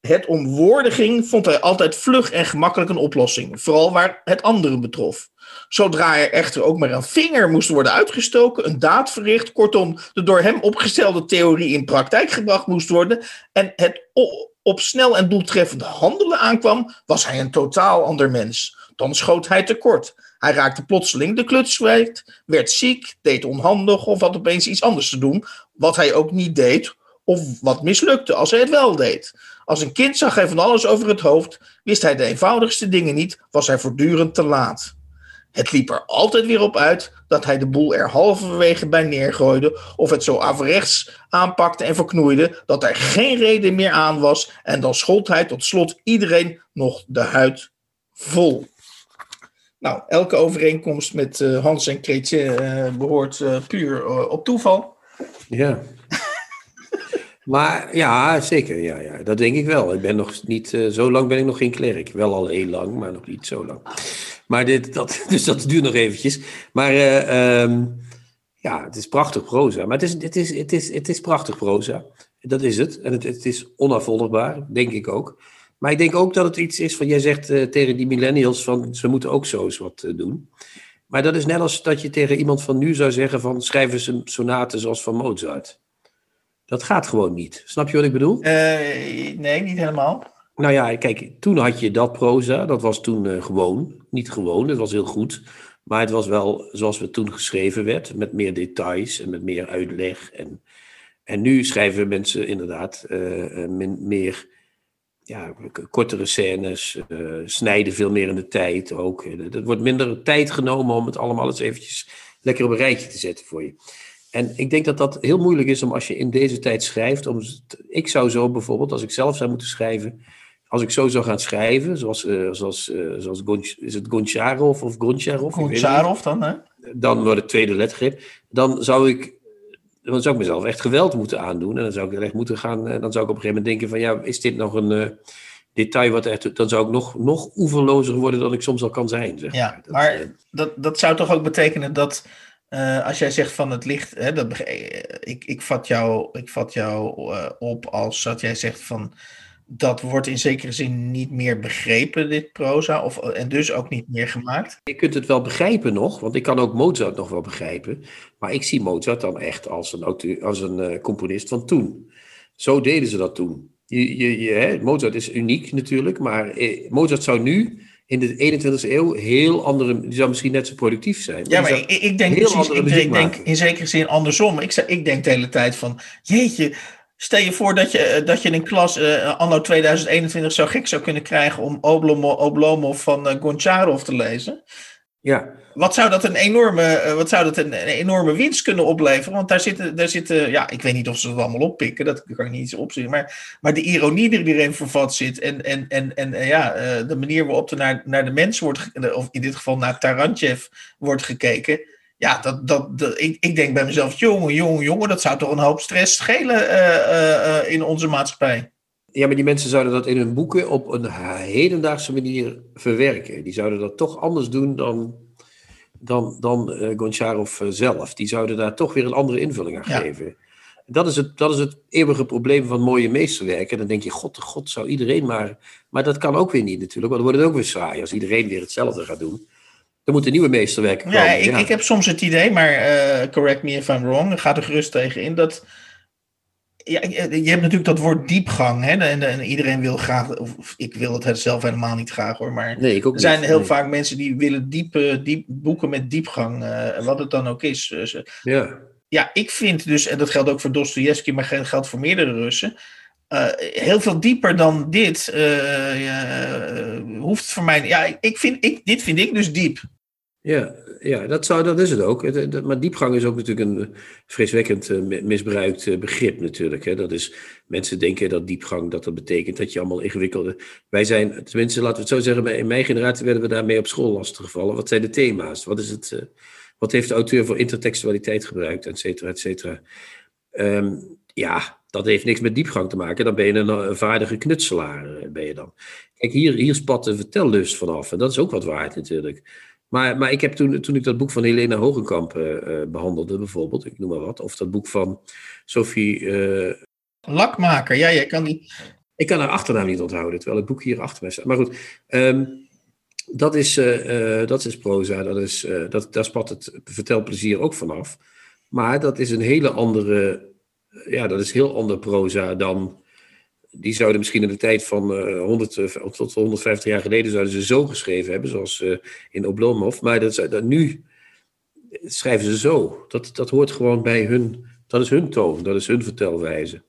Speaker 2: het om woorden ging, vond hij altijd vlug en gemakkelijk een oplossing, vooral waar het anderen betrof. Zodra er echter ook maar een vinger moest worden uitgestoken, een daad verricht, kortom, de door hem opgestelde theorie in praktijk gebracht moest worden en het op snel en doeltreffend handelen aankwam, was hij een totaal ander mens. Dan schoot hij tekort. Hij raakte plotseling de kluts kwijt, werd ziek, deed onhandig of had opeens iets anders te doen, wat hij ook niet deed, of wat mislukte als hij het wel deed. Als een kind zag hij van alles over het hoofd, wist hij de eenvoudigste dingen niet, was hij voortdurend te laat. Het liep er altijd weer op uit dat hij de boel er halverwege bij neergooide of het zo averechts aanpakte en verknoeide dat er geen reden meer aan was en dan schold hij tot slot iedereen nog de huid vol. Nou, elke overeenkomst met uh, Hans en Kretje uh, behoort uh, puur op toeval.
Speaker 3: Ja. Maar ja, zeker. Ja, ja, dat denk ik wel. Ik ben nog niet, zo lang ben ik nog geen klerk. Wel al heel lang, maar nog niet zo lang. Maar dit, dat, <laughs> dus dat duurt nog eventjes. Maar uh, um, ja, het is prachtig proza. Maar het is, het, is, het, is, het is prachtig proza. Dat is het. En het, het is onafvolgbaar, denk ik ook. Maar ik denk ook dat het iets is van, jij zegt uh, tegen die millennials van, ze moeten ook zo wat doen. Maar dat is net als dat je tegen iemand van nu zou zeggen van schrijf eens een sonate zoals van Mozart. Dat gaat gewoon niet. Snap je wat ik bedoel?
Speaker 2: Uh, nee, niet helemaal.
Speaker 3: Nou ja, kijk, toen had je dat proza. Dat was toen uh, gewoon. Niet gewoon, het was heel goed. Maar het was wel zoals het toen geschreven werd. Met meer details en met meer uitleg. En, en nu schrijven mensen inderdaad uh, meer ja, kortere scènes, snijden veel meer in de tijd ook. Er wordt minder tijd genomen om het allemaal eens eventjes lekker op een rijtje te zetten voor je. En ik denk dat dat heel moeilijk is om als je in deze tijd schrijft. Om, ik zou zo bijvoorbeeld, als ik zelf zou moeten schrijven, als ik zo zou gaan schrijven, zoals, uh, zoals, uh, zoals Gonch, is het Goncharov of Goncharov?
Speaker 2: Goncharov dan, hè?
Speaker 3: Dan wordt het tweede lettergrip. Dan zou ik dan zou ik mezelf echt geweld moeten aandoen. En dan zou ik echt moeten gaan. Eh, dan zou ik op een gegeven moment denken: van ja, is dit nog een uh, detail wat echt. Dan zou ik nog, nog oeverlozer worden dan ik soms al kan zijn. Zeg
Speaker 2: ja, dat, maar uh, dat, dat zou toch ook betekenen dat. Als jij zegt van het licht, hè, dat, ik, ik vat jou, ik vat jou op als dat jij zegt van dat wordt in zekere zin niet meer begrepen, dit proza, of, en dus ook niet meer gemaakt.
Speaker 3: Je kunt het wel begrijpen nog, want ik kan ook Mozart nog wel begrijpen. Maar ik zie Mozart dan echt als een, als een componist van toen. Zo deden ze dat toen. Je, je, hè, Mozart is uniek natuurlijk, maar eh, Mozart zou nu in de 21e eeuw heel andere, die zou misschien net zo productief zijn.
Speaker 2: Ja, maar ik, ik, denk precies, ik, ik denk in zekere zin andersom. Ik, ik denk de hele tijd van, jeetje, Stel je voor dat je, eh, dat je een klas uh, anno 2021 zo gek zou kunnen krijgen om Oblomov, Oblomov van uh, Goncharov te lezen.
Speaker 3: Ja.
Speaker 2: Wat zou dat een enorme, uh, wat zou dat een, enorme winst kunnen opleveren? Want daar zitten, daar zitten, ja, ik weet niet of ze het allemaal oppikken, dat kan ik niet eens opzien. Maar, maar de ironie die erin vervat zit en, en, en, en ja, de manier waarop er naar, naar de mens wordt, of in dit geval naar Tarantjev wordt gekeken ja, dat, dat, ik, ik denk bij mezelf, jongen, jongen, jongen, dat zou toch een hoop stress schelen in onze maatschappij.
Speaker 3: Ja, maar die mensen zouden dat in hun boeken op een hedendaagse manier verwerken. Die zouden dat toch anders doen dan, dan, dan uh, Goncharov zelf. Die zouden daar toch weer een andere invulling aan ja. geven. Dat is, het, dat is het eeuwige probleem van mooie meesterwerken. Dan denk je, god, god, zou iedereen maar... Maar dat kan ook weer niet natuurlijk, want dan wordt het ook weer saai als iedereen weer hetzelfde gaat doen. Er moeten nieuwe meesterwerken komen.
Speaker 2: Ja, ik, ik heb soms het idee, maar uh, correct me if I'm wrong, ga er gerust tegen in, dat... Ja, je hebt natuurlijk dat woord diepgang, hè? En, en iedereen wil graag, of ik wil het zelf helemaal niet graag hoor, maar
Speaker 3: nee, ik ook
Speaker 2: er zijn
Speaker 3: niet.
Speaker 2: heel
Speaker 3: nee.
Speaker 2: vaak mensen die willen diepe, diep, boeken met diepgang, uh, wat het dan ook is. Dus,
Speaker 3: ja.
Speaker 2: ja, ik vind dus, en dat geldt ook voor Dostoevsky, maar geldt voor meerdere Russen, uh, heel veel dieper dan dit uh, hoeft voor mij. Ja, ik vind, ik, dit vind ik dus diep.
Speaker 3: Ja, ja dat, zou, dat is het ook. Maar diepgang is ook natuurlijk een vreeswekkend misbruikt begrip natuurlijk. Dat is, mensen denken dat diepgang dat dat betekent dat je allemaal ingewikkelde... Wij zijn, tenminste laten we het zo zeggen, in mijn generatie werden we daarmee op school lastiggevallen. Wat zijn de thema's? Wat, is het, wat heeft de auteur voor intertextualiteit gebruikt, et cetera, et cetera. Um, ja, dat heeft niks met diepgang te maken. Dan ben je een, een vaardige knutselaar. Ben je dan. Kijk, hier, hier spat de vertellust vanaf. En dat is ook wat waard natuurlijk. Maar, maar ik heb toen, toen ik dat boek van Helena Hogenkamp uh, behandelde, bijvoorbeeld, ik noem maar wat, of dat boek van Sophie. Uh,
Speaker 2: Lakmaker, ja, jij kan die.
Speaker 3: Ik kan haar achternaam niet onthouden, terwijl het boek hier achter mij staat. Maar goed, um, dat, is, uh, dat is proza, dat is, dat, daar spat het vertelplezier ook vanaf. Maar dat is een hele andere, ja, dat is heel ander proza dan die zouden misschien in de tijd van uh, 100 uh, tot 150 jaar geleden zouden ze zo geschreven hebben, zoals uh, in Oblomov. Maar dat, dat, nu schrijven ze zo. Dat, dat hoort gewoon bij hun, dat is hun toon, dat is hun vertelwijze.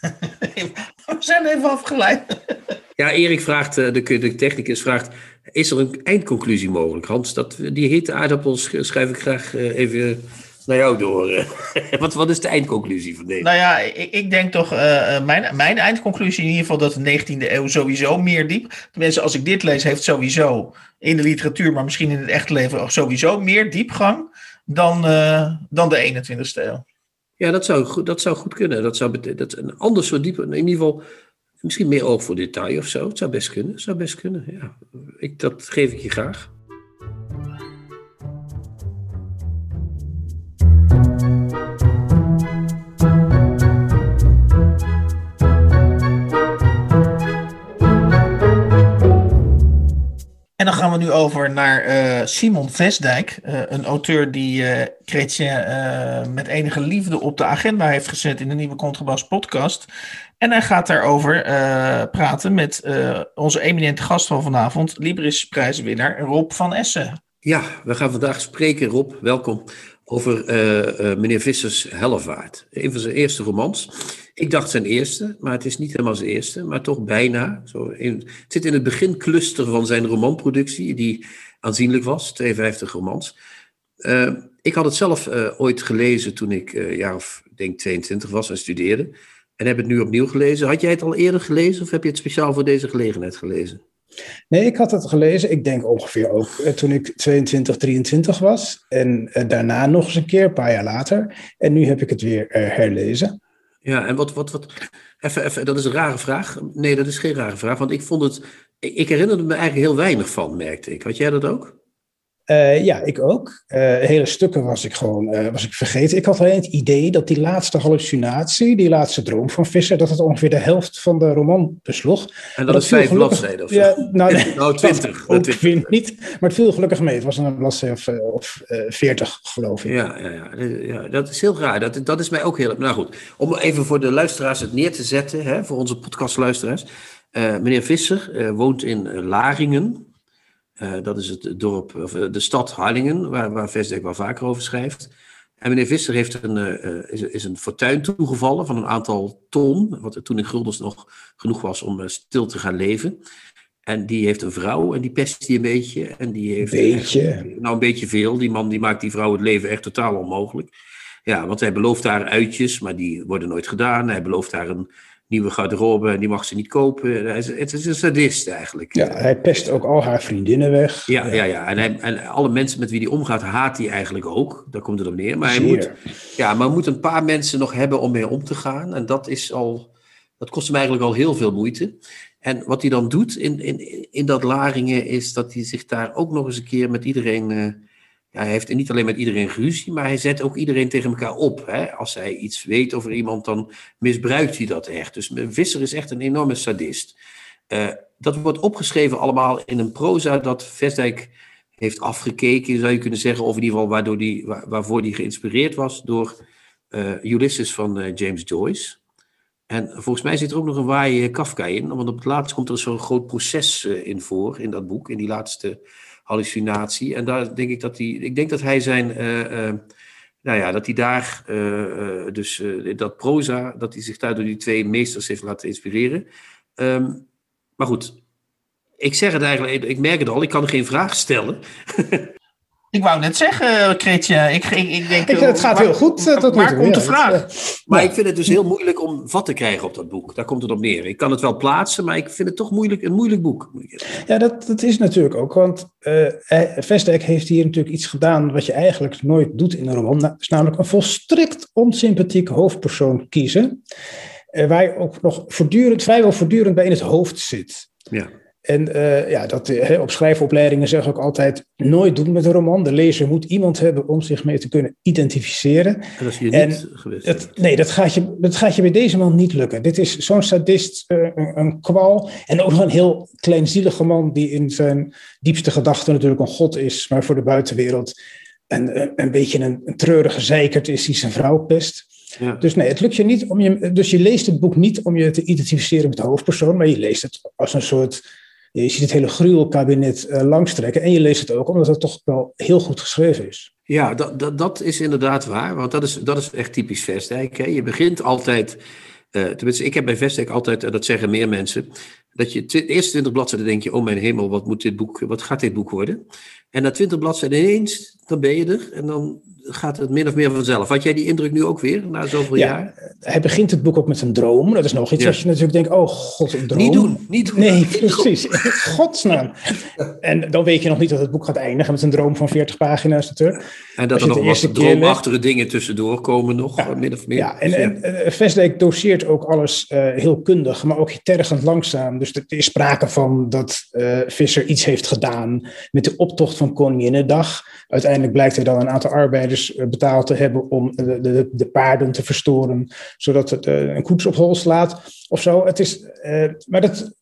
Speaker 3: <laughs>
Speaker 2: We zijn even afgeleid.
Speaker 3: ja, Erik vraagt, de, de technicus vraagt, is er een eindconclusie mogelijk? Hans, dat, die hete aardappels schrijf ik graag even naar jou door. <laughs> wat, wat is de eindconclusie van deze?
Speaker 2: Nou ja, ik, ik denk toch, uh, mijn, mijn eindconclusie in ieder geval dat de 19e eeuw sowieso meer diep. Tenminste, als ik dit lees, heeft sowieso in de literatuur, maar misschien in het echt leven sowieso meer diepgang dan, uh, dan de 21e eeuw.
Speaker 3: Ja, dat zou, dat zou goed kunnen. Dat zou betekenen, dat een ander soort diep, in ieder geval misschien meer oog voor detail of zo. Het zou best kunnen, het zou best kunnen, ja. Ik, dat geef ik je graag.
Speaker 2: En dan gaan we nu over naar uh, Simon Vestdijk, uh, een auteur die uh, met enige liefde op de agenda heeft gezet in de nieuwe Contrabas podcast. En hij gaat daarover praten met onze eminente gast van vanavond, Libris prijswinnaar Rob van Essen.
Speaker 3: Ja, we gaan vandaag spreken, Rob, welkom, over meneer Vissers Hellevaart. Een van zijn eerste romans. Ik dacht zijn eerste, maar het is niet helemaal zijn eerste, maar toch bijna. Zo het zit in het begincluster van zijn romanproductie, die aanzienlijk was, 52 romans. Uh, ik had het zelf ooit gelezen toen ik jaar of denk 22 was en studeerde. En heb het nu opnieuw gelezen. Had jij het al eerder gelezen of heb je het speciaal voor deze gelegenheid gelezen?
Speaker 4: Nee, ik had het gelezen. Ik denk ongeveer ook toen ik 22, 23 was. En daarna nog eens een keer, een paar jaar later. En nu heb ik het weer herlezen.
Speaker 3: Ja, en wat, wat, wat, even, even, dat is een rare vraag. Nee, dat is geen rare vraag, want ik vond het, ik herinnerde me eigenlijk heel weinig van, merkte ik. Had jij dat ook?
Speaker 4: Uh, ja, ik ook. Uh, hele stukken was ik gewoon uh, was ik vergeten. Ik had alleen het idee dat die laatste hallucinatie, die laatste droom van Visser, dat het ongeveer de helft van de roman besloeg.
Speaker 3: En dat, is vijf bladzijden of zo? Ja,
Speaker 4: nou, <laughs>
Speaker 3: nou twintig.
Speaker 4: Twintig. niet, maar het viel gelukkig mee. Het was een bladzijde of, of veertig, geloof ik.
Speaker 3: Ja, ja, ja, ja, dat is heel raar. Dat, dat is mij ook heel... Nou goed, om even voor de luisteraars het neer te zetten, hè, voor onze podcastluisteraars. meneer Visser woont in Laringen. Uh, dat is het dorp, of eh, de stad Harlingen, waar, waar wel vaker over schrijft. En meneer Visser heeft een, uh, is, is, een fortuin toegevallen van een aantal ton, wat toen in guldens nog genoeg was om stil te gaan leven. En die heeft een vrouw en die pest die een beetje. En die heeft
Speaker 4: beetje.
Speaker 3: nou, een beetje veel. Die man die maakt die vrouw het leven echt totaal onmogelijk. Ja, want hij belooft haar uitjes, maar die worden nooit gedaan. Hij belooft haar een nieuwe garderobe die mag ze niet kopen. Het is een sadist eigenlijk.
Speaker 4: Ja, hij pest ook al haar vriendinnen weg.
Speaker 3: Ja, ja, ja. En, hij, en alle mensen met wie hij omgaat, haat hij eigenlijk ook. Daar komt het op neer. Maar hij moet, ja, maar moet een paar mensen nog hebben om mee om te gaan. En dat is al, dat kost hem eigenlijk al heel veel moeite. En wat hij dan doet in, in, in dat Laringen is dat hij zich daar ook nog eens een keer met iedereen... Hij heeft niet alleen met iedereen ruzie, maar hij zet ook iedereen tegen elkaar op. Hè? Als hij iets weet over iemand, dan misbruikt hij dat echt. Dus Visser is echt een enorme sadist. Uh, dat wordt opgeschreven allemaal in een proza dat Vestdijk heeft afgekeken, zou je kunnen zeggen. Of in ieder geval waardoor die, waar, waarvoor hij geïnspireerd was door uh, Ulysses van uh, James Joyce. En volgens mij zit er ook nog een waaie Kafka in, want op het laatst komt er zo'n groot proces in voor in dat boek, in die laatste hallucinatie. En daar denk ik dat hij, ik denk dat hij zijn, uh, uh, nou ja, dat hij daar, uh, dus dat proza, dat hij zich daar door die twee meesters heeft laten inspireren. Um, maar goed, ik zeg het eigenlijk, ik merk het al, ik kan geen vraag stellen. <laughs>
Speaker 2: Ik wou net zeggen, Kretje. Ik, ik, ik denk,
Speaker 4: ik, het gaat heel goed.
Speaker 2: Uh, tot waar komt de vraag?
Speaker 3: Maar ik vind het dus heel moeilijk om vat te krijgen op dat boek. Daar komt het op neer. Ik kan het wel plaatsen, maar ik vind het toch moeilijk, een moeilijk boek.
Speaker 4: Ja, dat, dat is natuurlijk ook. Want uh, Vestdijk heeft hier natuurlijk iets gedaan wat je eigenlijk nooit doet in een roman. is namelijk een volstrekt onsympathiek hoofdpersoon kiezen. Uh, waar je ook nog voortdurend, vrijwel voortdurend bij in het hoofd zit.
Speaker 3: Ja.
Speaker 4: En uh, ja, dat, uh, op schrijfopleidingen zeg ik altijd nooit doen met een roman. De lezer moet iemand hebben om zich mee te kunnen identificeren. En
Speaker 3: dat is hier en niet geweest.
Speaker 4: Het, nee, dat gaat, je, dat gaat je bij deze man niet lukken. Dit is zo'n sadist, uh, een, een, kwal. En ook nog een heel kleinzielige man die in zijn diepste gedachten natuurlijk een god is. Maar voor de buitenwereld een, een beetje een, een treurige zeikert is die zijn vrouw pest. Ja. Dus nee, het lukt je niet om je. Dus je leest het boek niet om je te identificeren met de hoofdpersoon, maar je leest het als een soort je ziet het hele gruwelkabinet uh, langstrekken. En je leest het ook omdat het toch wel heel goed geschreven is.
Speaker 3: Ja, dat, dat, dat is inderdaad waar. Want dat is, dat is echt typisch Vestdijk. Je begint altijd... Uh, tenminste, ik heb bij Vestdijk altijd, en dat zeggen meer mensen... dat je de eerste twintig bladzijden denk je... oh mijn hemel, wat, moet dit boek, wat gaat dit boek worden? En na twintig bladzijden ineens, dan ben je er. En dan gaat het min of meer vanzelf. Had jij die indruk nu ook weer, na zoveel
Speaker 4: ja,
Speaker 3: jaar?
Speaker 4: Hij begint het boek ook met een droom. Dat is nog iets ja. als je natuurlijk denkt, oh god, een droom.
Speaker 3: Niet doen, niet doen.
Speaker 4: Nee, <laughs> precies. <laughs> Godsnaam. En dan weet je nog niet dat het boek gaat eindigen met een droom van 40 pagina's natuurlijk.
Speaker 3: En dat er nog wat droomachtige dingen tussendoor komen nog,
Speaker 4: ja,
Speaker 3: min of meer.
Speaker 4: Ja, en, en, en Vestdijk doseert ook alles uh, heel kundig, maar ook tergend langzaam. Dus er is sprake van dat uh, Visser iets heeft gedaan met de optocht van Koninginnedag. Uiteindelijk blijkt hij dan een aantal arbeiders betaald te hebben om de, de, de paarden te verstoren, zodat het uh, een koets op hol slaat of zo. Het is, maar dat,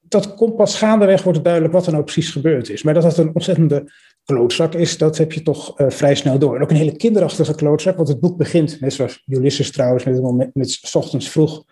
Speaker 4: dat komt pas gaandeweg wordt het duidelijk wat er nou precies gebeurd is. Maar dat het een ontzettende klootzak is, dat heb je toch vrij snel door. En ook een hele kinderachtige klootzak, want het boek begint, net zoals Ulysses trouwens, met, met, met ochtends vroeg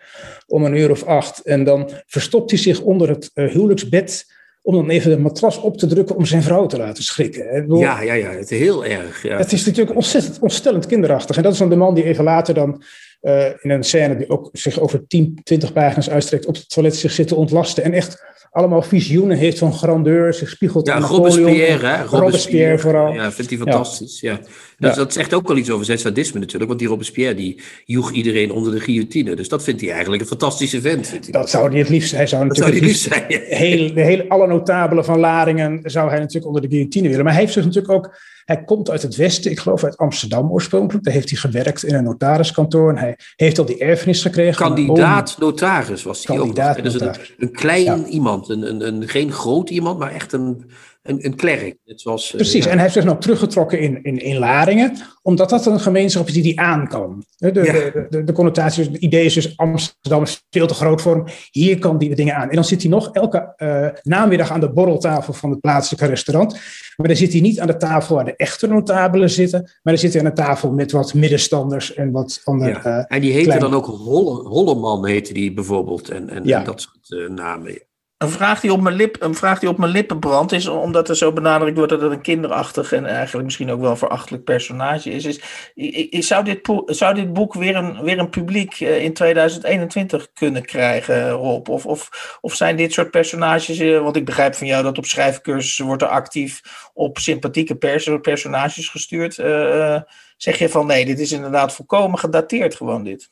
Speaker 4: om een uur of acht. En dan verstopt hij zich onder het huwelijksbed om dan even de matras op te drukken om zijn vrouw te laten schrikken.
Speaker 3: Bedoel, ja, ja, ja, het is heel erg. Ja.
Speaker 4: Het is natuurlijk ontzettend, ontstellend kinderachtig. En dat is dan de man die even later dan uh, in een scène die ook zich over 10, 20 pagina's uitstrekt op het toilet zich zit te ontlasten en echt allemaal visioenen heeft van grandeur, zich spiegelt
Speaker 3: ja,
Speaker 4: aan
Speaker 3: Robespierre, hè?
Speaker 4: Robespierre, vooral.
Speaker 3: Ja, vindt hij fantastisch, ja. ja. Dus dat zegt ook wel iets over zijn sadisme natuurlijk, want die Robespierre die joeg iedereen onder de guillotine. Dus dat vindt hij eigenlijk een fantastische vent. Vindt hij.
Speaker 4: Dat zou hij het liefst, hij zou natuurlijk
Speaker 3: zou het liefst zijn.
Speaker 4: Heel, de hele, alle notabelen van Laringen zou hij natuurlijk onder de guillotine willen. Maar hij heeft zich natuurlijk ook hij komt uit het Westen, ik geloof uit Amsterdam oorspronkelijk. Daar heeft hij gewerkt in een notariskantoor. En hij heeft al die erfenis gekregen.
Speaker 3: Kandidaat notaris was hij Kandidaat ook. Dus een, een klein ja. iemand, een, een, een, geen groot iemand, maar echt een, een, een klerk. Was,
Speaker 4: Precies, uh, ja. en hij heeft zich nou teruggetrokken in, in, in Laringen, omdat dat een gemeenschap is die die aan kan. De, de, ja. de, de, de connotatie, het idee is dus Amsterdam is veel te groot voor hem. Hier kan die dingen aan. En dan zit hij nog elke uh, namiddag aan de borreltafel van het plaatselijke restaurant. Maar dan zit hij niet aan de tafel waar de echte notabelen zitten, maar dan zit hij aan de tafel met wat middenstanders en wat andere.
Speaker 3: Ja. Uh, en die heette kleine... dan ook Holle, Holleman, heette die bijvoorbeeld, en, en, dat soort namen.
Speaker 2: Een vraag, die op mijn lip, een vraag die op mijn lippen brandt is, omdat er zo benadrukt wordt dat het een kinderachtig en eigenlijk misschien ook wel verachtelijk personage is. is, zou, dit, zou dit boek weer een, weer een publiek in 2021 kunnen krijgen, Rob? Of, of, of zijn dit soort personages, want ik begrijp van jou dat op schrijfcursussen wordt er actief op sympathieke pers personages gestuurd. Uh, zeg je van nee, dit is inderdaad volkomen gedateerd gewoon dit?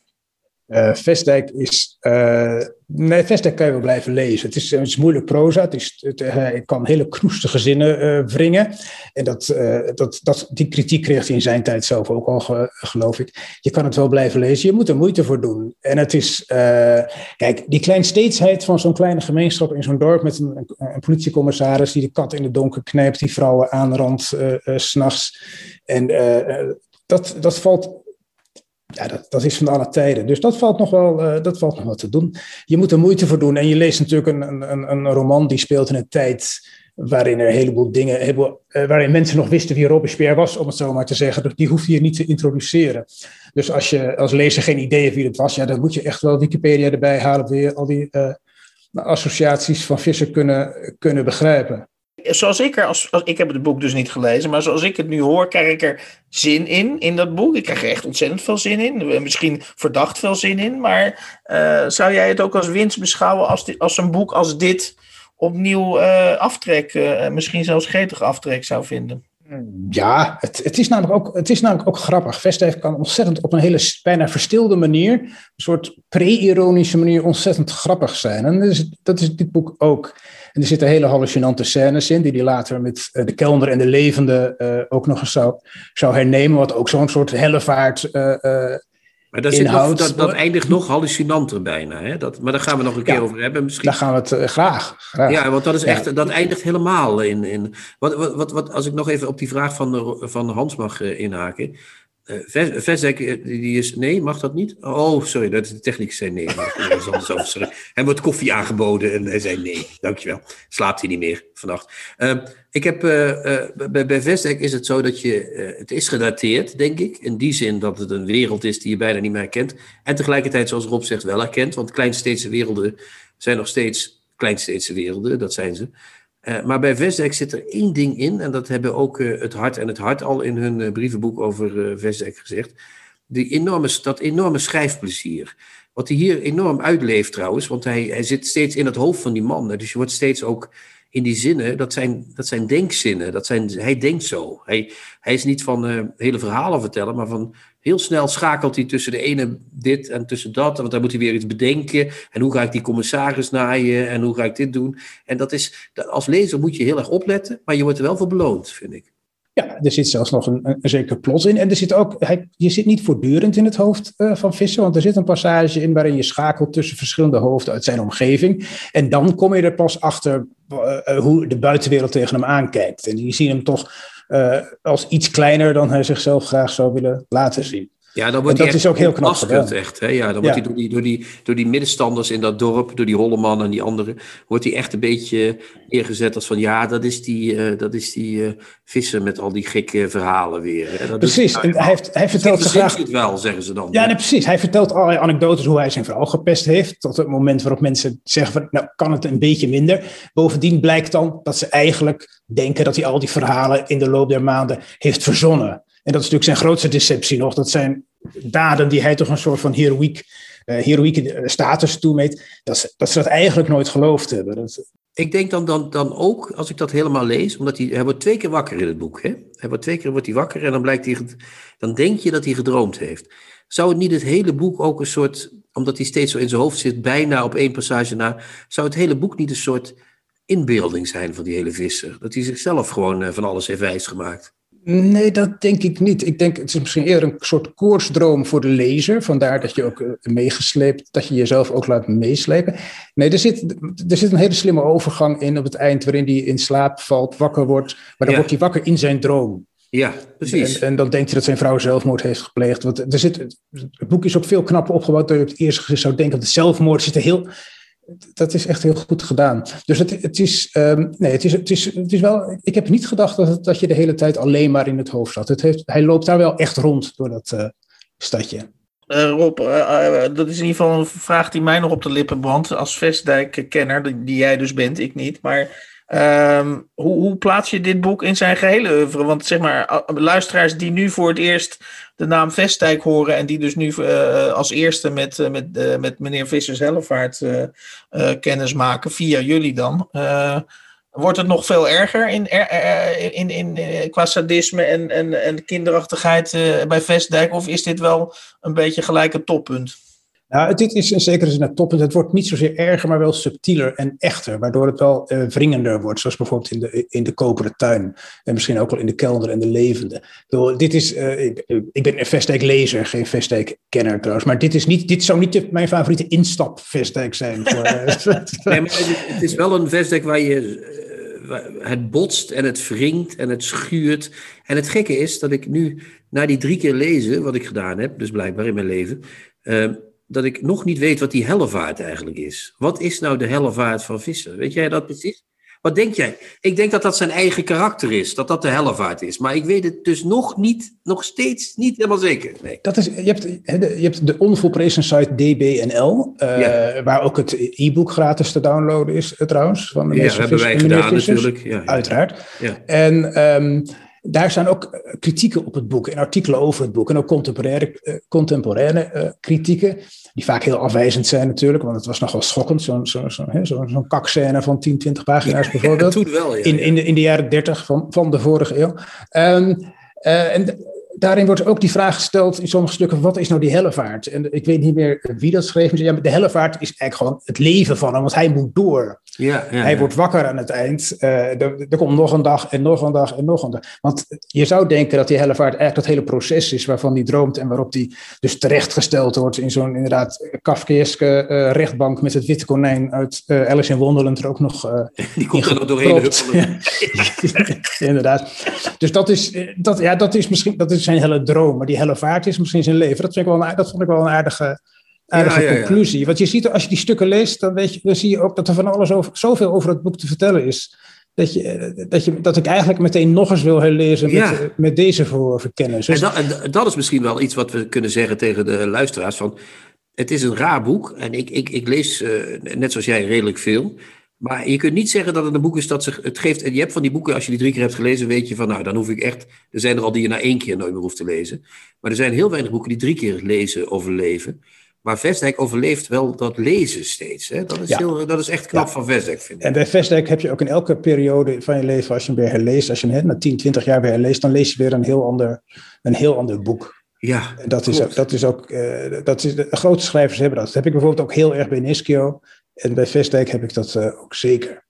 Speaker 4: Uh, Vestdijk is. Uh, nee, Vestdijk kan je wel blijven lezen. Het is, het is moeilijk proza. Het is, het, uh, kan hele knoestige zinnen wringen. En dat, dat, dat, die kritiek kreeg hij in zijn tijd zelf ook al, ge, geloof ik. Je kan het wel blijven lezen. Je moet er moeite voor doen. En het is. kijk, die kleinsteedsheid van zo'n kleine gemeenschap in zo'n dorp. met een, een, politiecommissaris die de kat in de donker knijpt. die vrouwen aanrandt s s'nachts. En dat, dat valt ja, dat, dat is van alle tijden. Dus dat valt, nog wel, uh, dat valt nog wel te doen. Je moet er moeite voor doen. En je leest natuurlijk een, een, een roman die speelt in een tijd waarin er een heleboel dingen, heleboel, uh, waarin mensen nog wisten wie Robespierre was, om het zo maar te zeggen. Dus die hoef je niet te introduceren. Dus als je als lezer geen idee hebt wie het was, ja, dan moet je echt wel Wikipedia erbij halen, weer al die uh, associaties van Visser kunnen, kunnen begrijpen
Speaker 2: zoals ik er, als, als, ik heb het boek dus niet gelezen, maar zoals ik het nu hoor, krijg ik er zin in, in dat boek. Ik krijg er echt ontzettend veel zin in. Misschien verdacht veel zin in, maar uh, zou jij het ook als winst beschouwen als, als een boek als dit opnieuw uh, aftrek, uh, misschien zelfs gretig aftrek zou vinden?
Speaker 4: Ja, het, het, is namelijk ook, het is namelijk ook grappig. Vestdijk kan ontzettend op een hele bijna verstilde manier, een soort pre-ironische manier, ontzettend grappig zijn. En dat is, dat is dit boek ook. En er zitten hele hallucinante scènes in, die hij later met uh, de kelder en de levende uh, ook nog eens zou, zou hernemen. Wat ook zo'n soort hellevaart uh,
Speaker 3: maar dat, nog, dat, dat, eindigt nog hallucinanter bijna. Hè? Dat, maar daar gaan we nog een keer ja, over hebben. Misschien.
Speaker 4: Daar gaan we het graag, graag,
Speaker 3: Ja, want dat, is echt, ja. dat eindigt helemaal in. in wat, wat, wat, wat, als ik nog even op die vraag van, de, van Hans mag inhaken. Uh, Vesdek, die is, nee, mag dat niet? Oh, sorry, dat de techniek zei nee. Is. Hem wordt koffie aangeboden en hij zei nee, dankjewel. Slaapt hij niet meer vannacht. Uh, ik heb, uh, bij, bij is het zo dat je, het is gedateerd, denk ik. In die zin dat het een wereld is die je bijna niet meer herkent. En tegelijkertijd, zoals Rob zegt, wel herkent. Want kleinsteedse werelden zijn nog steeds kleinsteedse werelden, dat zijn ze. Uh, maar bij Vesdijk zit er één ding in, en dat hebben ook uh, het Hart en het Hart al in hun uh, brievenboek over Vesdijk gezegd. Die enorme, dat enorme schrijfplezier. Wat hij hier enorm uitleeft trouwens, want hij, hij zit steeds in het hoofd van die man. Dus je wordt steeds ook in die zinnen, dat zijn, dat zijn denkzinnen. Dat zijn, hij denkt zo. Hij, hij is niet van hele verhalen vertellen, maar van heel snel schakelt hij tussen de ene dit en tussen dat. Want dan moet hij weer iets bedenken. En hoe ga ik die commissaris naaien? En hoe ga ik dit doen? En dat is, als lezer moet je heel erg opletten. Maar je wordt er wel voor beloond, vind ik.
Speaker 4: Ja, er zit zelfs nog een, een zeker plot in. En er zit ook, je zit niet voortdurend in het hoofd uh, van Visser. Want er zit een passage in waarin je schakelt tussen verschillende hoofden uit zijn omgeving. En dan kom je er pas achter uh, hoe de buitenwereld tegen hem aankijkt. En die zien hem toch als iets kleiner dan hij zichzelf graag zou willen laten zien.
Speaker 3: Ja, dan wordt
Speaker 4: En
Speaker 3: hij
Speaker 4: dat
Speaker 3: echt
Speaker 4: is ook heel knap gedaan.
Speaker 3: echt. Hè? Ja, dan wordt
Speaker 4: Ja.
Speaker 3: hij door die, door, die, door die middenstanders in dat dorp, door die Holleman en die anderen, wordt hij echt een beetje neergezet als van ja, dat is die, eh, dat is die eh, visser met al die gekke verhalen weer. Hè? Dat
Speaker 4: Precies. En hij, heeft, hij vertelt ze graag
Speaker 3: het wel, zeggen ze dan.
Speaker 4: Ja, nee, precies. Hij vertelt allerlei anekdotes hoe hij zijn vrouw gepest heeft. Tot het moment waarop mensen zeggen van, nou kan het een beetje minder. Bovendien blijkt dan dat ze eigenlijk denken dat hij al die verhalen in de loop der maanden heeft verzonnen. En dat is natuurlijk zijn grootste deceptie nog. Dat zijn daden die hij toch een soort van heroïek, eh, status toemeet. Dat ze, dat ze dat eigenlijk nooit geloofd hebben.
Speaker 3: Ik denk dan, dan, dan ook, als ik dat helemaal lees, omdat hij, hij wordt twee keer wakker in het boek. Hè? Hij wordt twee keer wordt hij wakker en dan, blijkt hij, dan denk je dat hij gedroomd heeft. Zou het niet het hele boek ook een soort, omdat hij steeds zo in zijn hoofd zit, bijna op één passage na, zou het hele boek niet een soort inbeelding zijn van die hele visser? Dat hij zichzelf gewoon eh, van alles heeft wijsgemaakt.
Speaker 4: Nee, dat denk ik niet. Ik denk het is misschien eerder een soort koersdroom voor de lezer. Vandaar dat je ook eh, meegesleept, dat je jezelf ook laat meeslepen. Nee, er zit, er zit een hele slimme overgang in op het eind, waarin hij in slaap valt, wakker wordt. Maar dan
Speaker 3: Ja.
Speaker 4: wordt hij wakker in zijn droom.
Speaker 3: Ja, precies.
Speaker 4: En, en dan denkt hij dat zijn vrouw zelfmoord heeft gepleegd. Want er zit, het boek is ook veel knapper opgebouwd dan je op het eerste gezicht zou denken. Want de zelfmoord zit er heel. Dat is echt heel goed gedaan. Dus het, het is. ehm, nee, het is, het, is, het is wel. Ik heb niet gedacht dat, dat je de hele tijd alleen maar in het hoofd zat. Het heeft, hij loopt daar wel echt rond door dat eh, stadje.
Speaker 2: Eh, Rob, eh, dat is in ieder geval een vraag die mij nog op de lippen brandt. Als Vestdijk-kenner, die, jij dus bent, ik niet. Maar ehm, hoe, hoe plaats je dit boek in zijn gehele oeuvre? Want zeg maar, luisteraars die nu voor het eerst de naam Vestdijk horen... en die dus nu eh, als eerste met, eh, met, eh, met meneer Vissers-Hellevaart kennis maken, via jullie dan... Wordt het nog veel erger in, in, in, qua sadisme en, en, en kinderachtigheid bij Vestdijk? Of is dit wel een beetje gelijk het toppunt?
Speaker 4: Nou, dit is in zekere zin het toppunt. Het wordt niet zozeer erger, maar wel subtieler en echter. Waardoor het wel eh, wringender wordt. Zoals bijvoorbeeld in de, in de koperen tuin. En misschien ook wel in de kelder en de levende. Bedoel, dit is, eh, ik, ik ben een Vestdijk lezer, geen Vestdijk kenner trouwens. Maar dit, is niet, dit zou niet de- mijn favoriete instap Vestdijk zijn. Voor, eh, <laughs>
Speaker 3: Nee, maar het, is wel een vestdek waar je. eh, het botst en het wringt en het schuurt. En het gekke is dat ik nu, na die drie keer lezen, wat ik gedaan heb, dus blijkbaar in mijn leven. eh, dat ik nog niet weet wat die hellevaart eigenlijk is. Wat is nou de hellevaart van vissen? Weet jij dat precies? Wat denk jij? Ik denk dat dat zijn eigen karakter is, dat dat de hellevaart is. Maar ik weet het dus nog niet, nog steeds niet helemaal zeker. Nee.
Speaker 4: Dat is, je, hebt, je hebt de onvolprezen site DBNL, eh,
Speaker 3: Ja.
Speaker 4: waar ook het e-book gratis te downloaden is eh, trouwens. Van de
Speaker 3: Ja, hebben wij gedaan natuurlijk. Ja, ja.
Speaker 4: Uiteraard.
Speaker 3: Ja.
Speaker 4: En ehm, daar staan ook eh, kritieken op het boek en artikelen over het boek. En ook contemporaire, eh, contemporaire eh, kritieken, die vaak heel afwijzend zijn natuurlijk, want het was nogal schokkend. Zo'n zo, zo, zo, zo'n kakscène van 10, 20 pagina's <laughs> bijvoorbeeld.
Speaker 3: Toen wel, ja.
Speaker 4: in,
Speaker 3: ja.
Speaker 4: in, de, in de jaren 30 van, van de vorige eeuw. Ehm, eh, en daarin wordt ook die vraag gesteld in sommige stukken: wat is nou die hellevaart? En ik weet niet meer wie dat schreef. Maar ja, maar de hellevaart is eigenlijk gewoon het leven van hem, want hij moet door.
Speaker 3: Ja, ja,
Speaker 4: Hij wordt wakker aan het eind. Eh, er, er komt nog een dag en nog een dag en nog een dag. Want je zou denken dat die hellevaart eigenlijk dat hele proces is waarvan hij droomt en waarop hij dus terechtgesteld wordt in zo'n inderdaad Kafkaeske eh, rechtbank met het witte konijn uit eh, Alice in Wonderland er ook nog <laughs>
Speaker 3: Die komt er nog doorheen <laughs>
Speaker 4: inderdaad. Dus dat is, dat, ja, dat is misschien dat is zijn hele droom. Maar die hele vaart is misschien zijn leven. Dat, vind ik wel een, dat vond ik wel een aardige, aardige
Speaker 3: Ja, ja, ja.
Speaker 4: conclusie. Want je ziet, als je die stukken leest, dan, weet je, dan zie je ook dat er van alles over, zoveel over het boek te vertellen is. Dat, je, dat, je, dat ik eigenlijk meteen nog eens wil herlezen met,
Speaker 3: Ja.
Speaker 4: eh, met deze verworven kennis.
Speaker 3: En
Speaker 4: Dus,
Speaker 3: dat, en dat is misschien wel iets wat we kunnen zeggen tegen de luisteraars. Van, het is een raar boek en ik, ik, ik lees eh, net zoals jij redelijk veel. Maar je kunt niet zeggen dat het een boek is dat zich het geeft. En je hebt van die boeken, als je die drie keer hebt gelezen, weet je van nou, dan hoef ik echt. Er zijn er al die je na één keer nooit meer hoeft te lezen. Maar er zijn heel weinig boeken die drie keer lezen overleven. Maar Vestdijk overleeft wel dat lezen steeds. Hè? Dat, is
Speaker 4: Ja.
Speaker 3: heel, dat is echt knap
Speaker 4: Ja.
Speaker 3: van Vestdijk, vind ik.
Speaker 4: en bij Vestdijk heb je ook in elke periode van je leven, als je hem weer herleest, als je hem hè, na 10, 20 jaar weer herleest, dan lees je weer een heel ander, een heel ander boek.
Speaker 3: Ja,
Speaker 4: En Dat is, dat is ook, eh, dat is, de grote schrijvers hebben dat. Dat heb ik bijvoorbeeld ook heel erg bij Nischio. En bij Vestdijk heb ik dat eh, ook zeker.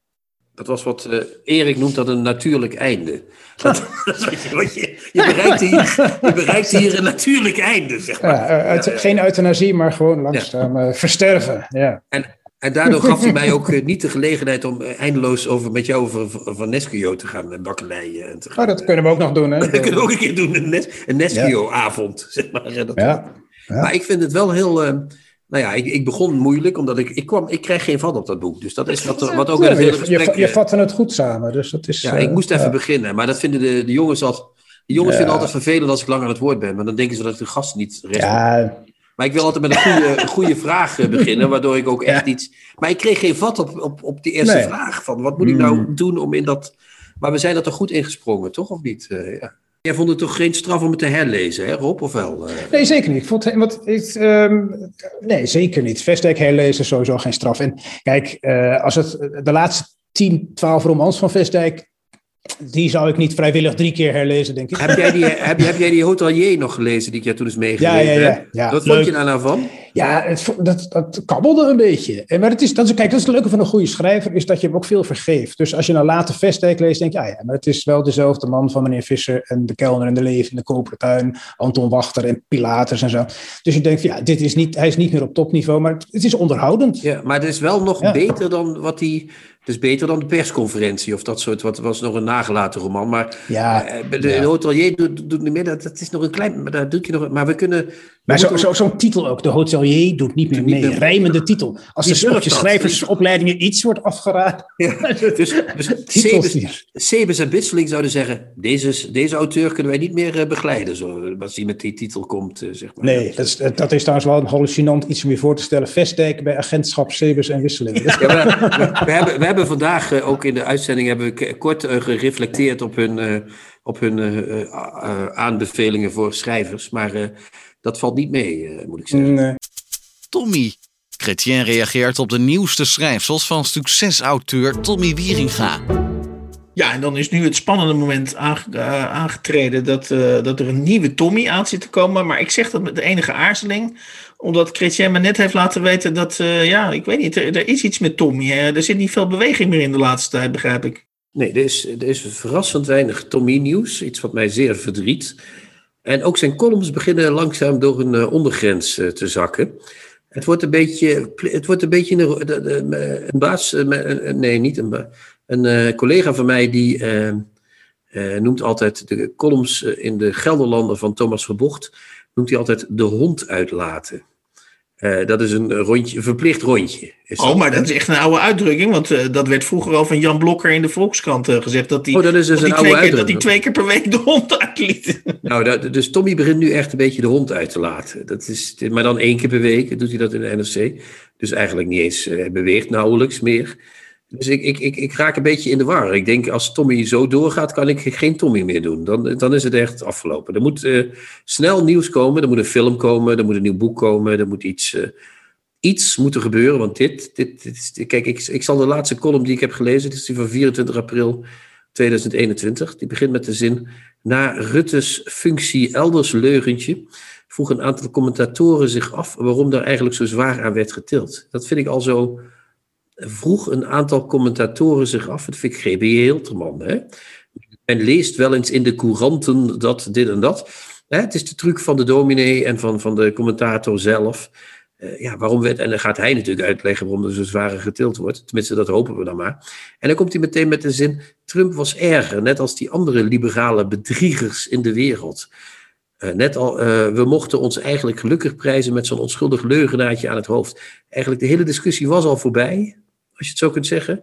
Speaker 3: Dat was wat eh, Erik noemt dat een natuurlijk einde. <laughs> Dat, dat is wat je, je, bereikt hier, je bereikt hier een natuurlijk einde, zeg maar.
Speaker 4: Ja, eh, uit- Geen euthanasie, maar gewoon langzaam eh, versterven. Ja.
Speaker 3: En daardoor gaf hij <laughs> mij ook niet de gelegenheid om eindeloos over, met jou over Van Neskio te gaan en bakkeleien. En te gaan.
Speaker 4: Oh, dat kunnen we ook nog doen, hè? <laughs>
Speaker 3: Dat kunnen we ook een keer doen, een, Nes, een Neskio-avond, zeg maar. Dat-
Speaker 4: Ja. Ja.
Speaker 3: Maar ik vind het wel heel... eh, nou ja, ik, ik begon moeilijk, omdat ik, ik kwam... Ik kreeg geen vat op dat boek. Dus dat is wat, wat ook uit het hele
Speaker 4: je, je,
Speaker 3: gesprek...
Speaker 4: je
Speaker 3: eh,
Speaker 4: vatte het goed samen, dus dat is...
Speaker 3: Ja,
Speaker 4: eh,
Speaker 3: ik moest even beginnen. Maar dat vinden de, de jongens al... De jongens
Speaker 4: Ja.
Speaker 3: vinden altijd vervelend als ik lang aan het woord ben. Maar dan denken ze dat ik de gast niet recht
Speaker 4: Ja,
Speaker 3: Maar ik wil altijd met een goede, goede vraag eh, beginnen, <laughs> waardoor ik ook echt
Speaker 4: Ja.
Speaker 3: iets. Maar ik kreeg geen vat op, op, op die eerste
Speaker 4: Nee.
Speaker 3: vraag. Van wat moet ik nou
Speaker 4: Hmm.
Speaker 3: doen om in dat. Maar we zijn er toch goed ingesprongen, toch? Of niet? Eh, ja. Jij vond het toch geen straf om het te herlezen, hè, Rob? Of wel? Eh,
Speaker 4: Nee, zeker niet. Ik vond, wat, ik, ehm, nee, zeker niet. Vestdijk herlezen is sowieso geen straf. En kijk, eh, als het de laatste 10, 12 romans van Vestdijk, die zou ik niet vrijwillig drie keer herlezen, denk ik.
Speaker 3: heb, jij die, heb, heb jij die Hotelier nog gelezen die ik jij toen eens
Speaker 4: Ja,
Speaker 3: meegegeven
Speaker 4: ja, ja.
Speaker 3: heb?
Speaker 4: ja
Speaker 3: Wat vond je daar nou van?
Speaker 4: Ja, het, dat, dat kabbelde een beetje. En Maar het is, dat is, kijk, dat is het leuke van een goede schrijver, is dat je hem ook veel vergeeft. Dus als je nou later Vestdijk leest, denk je, ja, ja, maar het is wel dezelfde man van meneer Visser en de kelner en de leef in de koperen tuin, Anton Wachter en Pilatus en zo. Dus je denkt, ja, dit is niet, hij is niet meer op topniveau, maar het, het is onderhoudend.
Speaker 3: Ja, maar het is wel nog
Speaker 4: Ja.
Speaker 3: beter dan wat die. Het is beter dan de persconferentie of dat soort. Wat was nog een nagelaten roman. Maar
Speaker 4: Ja,
Speaker 3: eh, de,
Speaker 4: ja.
Speaker 3: hotelier doet, doet niet meer. Dat, dat is nog een klein. Maar daar doet je nog. Maar we kunnen.
Speaker 4: Maar zo-
Speaker 3: moeten-
Speaker 4: zo- zo'n titel ook, de hotelier doet niet meer mee.
Speaker 3: meer-
Speaker 4: Rijmende titel. Als
Speaker 3: dat?
Speaker 4: schrijversopleidingen iets wordt afgeraden.
Speaker 3: Ja, <laughs> dus, dus <laughs> Sebes. Sebes en Bisseling zouden zeggen: deze, deze auteur kunnen wij niet meer eh, begeleiden. Zo, als hij met die titel komt, eh, zeg maar.
Speaker 4: Nee, dat is, dat is trouwens wel een hallucinant iets om je voor te stellen. Vestdijk bij agentschap Sebus en Wisseling.
Speaker 3: Ja, we, we- we hebben, we hebben vandaag eh, ook in de uitzending hebben we kort gereflecteerd op hun, op hun aanbevelingen voor schrijvers. Maar dat valt niet mee, eh, moet ik zeggen.
Speaker 4: Nee.
Speaker 1: Tommy. Chrétien reageert op de nieuwste schrijfsels van succesauteur Tommy Wieringa.
Speaker 2: Ja, en dan is nu het spannende moment aange- eh, aangetreden dat, eh, dat er een nieuwe Tommy aan zit te komen. Maar ik zeg dat met de enige aarzeling, omdat Chrétien me net heeft laten weten dat, eh, ja, ik weet niet, er, er is iets met Tommy. Hè. Er zit niet veel beweging meer in de laatste tijd, begrijp ik.
Speaker 3: Nee, er is, er is verrassend weinig Tommy-nieuws. Iets wat mij zeer verdriet. En ook zijn columns beginnen langzaam door een eh, ondergrens eh, te zakken. Het wordt een beetje, het wordt een, beetje een, een baas, eh, nee, niet een. Een collega van mij die eh, eh, noemt altijd de columns in de Gelderlanden van Thomas Verbocht, noemt hij altijd de hond uitlaten. Eh, dat is een rondje, een verplicht rondje. Is
Speaker 2: Oh, maar dat is echt een oude uitdrukking, want eh, dat werd vroeger al van Jan Blokker in de Volkskrant eh, gezegd. Dat hij
Speaker 3: Oh, dat is dus een oude
Speaker 2: twee keer- dat hij
Speaker 3: uitdrukking.
Speaker 2: twee keer per week de hond uitliet. <laughs>
Speaker 3: Nou, dat, dus Tommy begint nu echt een beetje de hond uit te laten. Dat is, maar dan één keer per week doet hij dat in de NRC. Dus eigenlijk niet eens, hij beweegt nauwelijks meer. Dus ik, ik, ik, ik raak een beetje in de war. Ik denk, als Tommy zo doorgaat, kan ik geen Tommy meer doen. Dan, dan is het echt afgelopen. Er moet eh, snel nieuws komen. Er moet een film komen. Er moet een nieuw boek komen. Er moet iets, eh, iets moeten gebeuren. Want dit, dit, dit kijk, ik, ik zal de laatste column die ik heb gelezen, dit is die van 24 april 2021. Die begint met de zin, na Rutte's functie elders leugentje, vroeg een aantal commentatoren zich af waarom daar eigenlijk zo zwaar aan werd getild. Dat vind ik al zo, vroeg een aantal commentatoren zich af, dat vind ik G.B. Hilterman. Hè? Men leest wel eens in de couranten dat dit en dat. Het is de truc van de dominee en van, van de commentator zelf. Eh, ja, waarom werd, en dan gaat hij natuurlijk uitleggen waarom er zo zware getild wordt. Tenminste, dat hopen we dan maar. En dan komt hij meteen met de zin: Trump was erger, net als die andere liberale bedriegers in de wereld. Eh, net al, eh, we mochten ons eigenlijk gelukkig prijzen met zo'n onschuldig leugenaartje aan het hoofd. Eigenlijk de hele discussie was al voorbij, als je het zo kunt zeggen.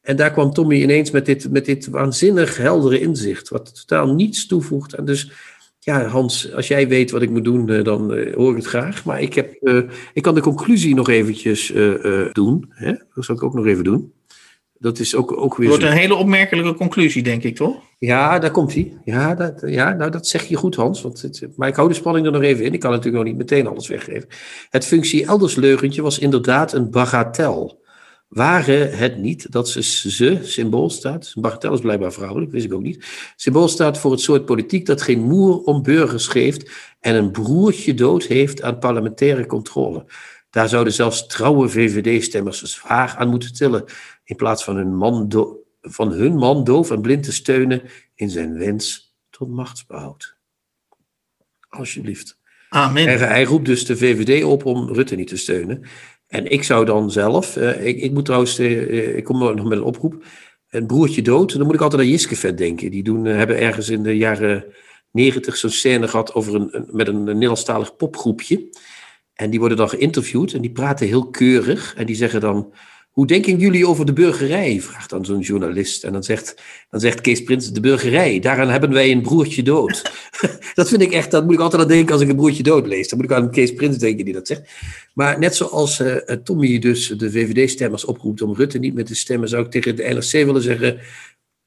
Speaker 3: En daar kwam Tommy ineens met dit, met dit waanzinnig heldere inzicht, wat totaal niets toevoegt. En dus, ja, Hans, als jij weet wat ik moet doen, eh, dan eh, hoor ik het graag. Maar ik, heb, eh, ik kan de conclusie nog eventjes doen. Hè? Dat zal ik ook nog even doen. Dat is ook, ook
Speaker 2: Het
Speaker 3: weer
Speaker 2: wordt
Speaker 3: zo.
Speaker 2: een hele opmerkelijke conclusie, denk ik, toch?
Speaker 3: Ja, daar komt hij. Ja, dat, ja nou, dat zeg je goed, Hans. Want het, maar ik hou de spanning er nog even in. Ik kan natuurlijk nog niet meteen alles weggeven. Het functie elders leugentje was inderdaad een bagatel. Waren het niet dat ze, ze symbool staat, een bagatel is blijkbaar vrouwelijk, wist ik ook niet, symbool staat voor het soort politiek dat geen moer om burgers geeft en een broertje dood heeft aan parlementaire controle. Daar zouden zelfs trouwe VVD-stemmers zwaar aan moeten tillen, in plaats van hun man, do- van hun man doof en blind te steunen in zijn wens tot machtsbehoud. Alsjeblieft.
Speaker 2: Amen.
Speaker 3: Hij roept dus de VVD op om Rutte niet te steunen. En ik zou dan zelf, eh, ik, ik moet trouwens, eh, ik kom nog met een oproep, een broertje dood, dan moet ik altijd aan Jiskevet denken. Die doen, hebben ergens in de jaren negentig zo'n scène gehad over een, met een Nederlandstalig popgroepje. En die worden dan geïnterviewd en die praten heel keurig. En die zeggen dan, hoe denken jullie over de burgerij? Vraagt dan zo'n journalist. En dan zegt, dan zegt Kees Prins, de burgerij, daaraan hebben wij een broertje dood. <laughs> dat vind ik echt, dat moet ik altijd aan denken als ik een broertje dood lees. Dan moet ik aan Kees Prins denken die dat zegt. Maar net zoals uh, Tommy dus de VVD-stemmers oproept om Rutte niet meer te stemmen, zou ik tegen de NRC willen zeggen,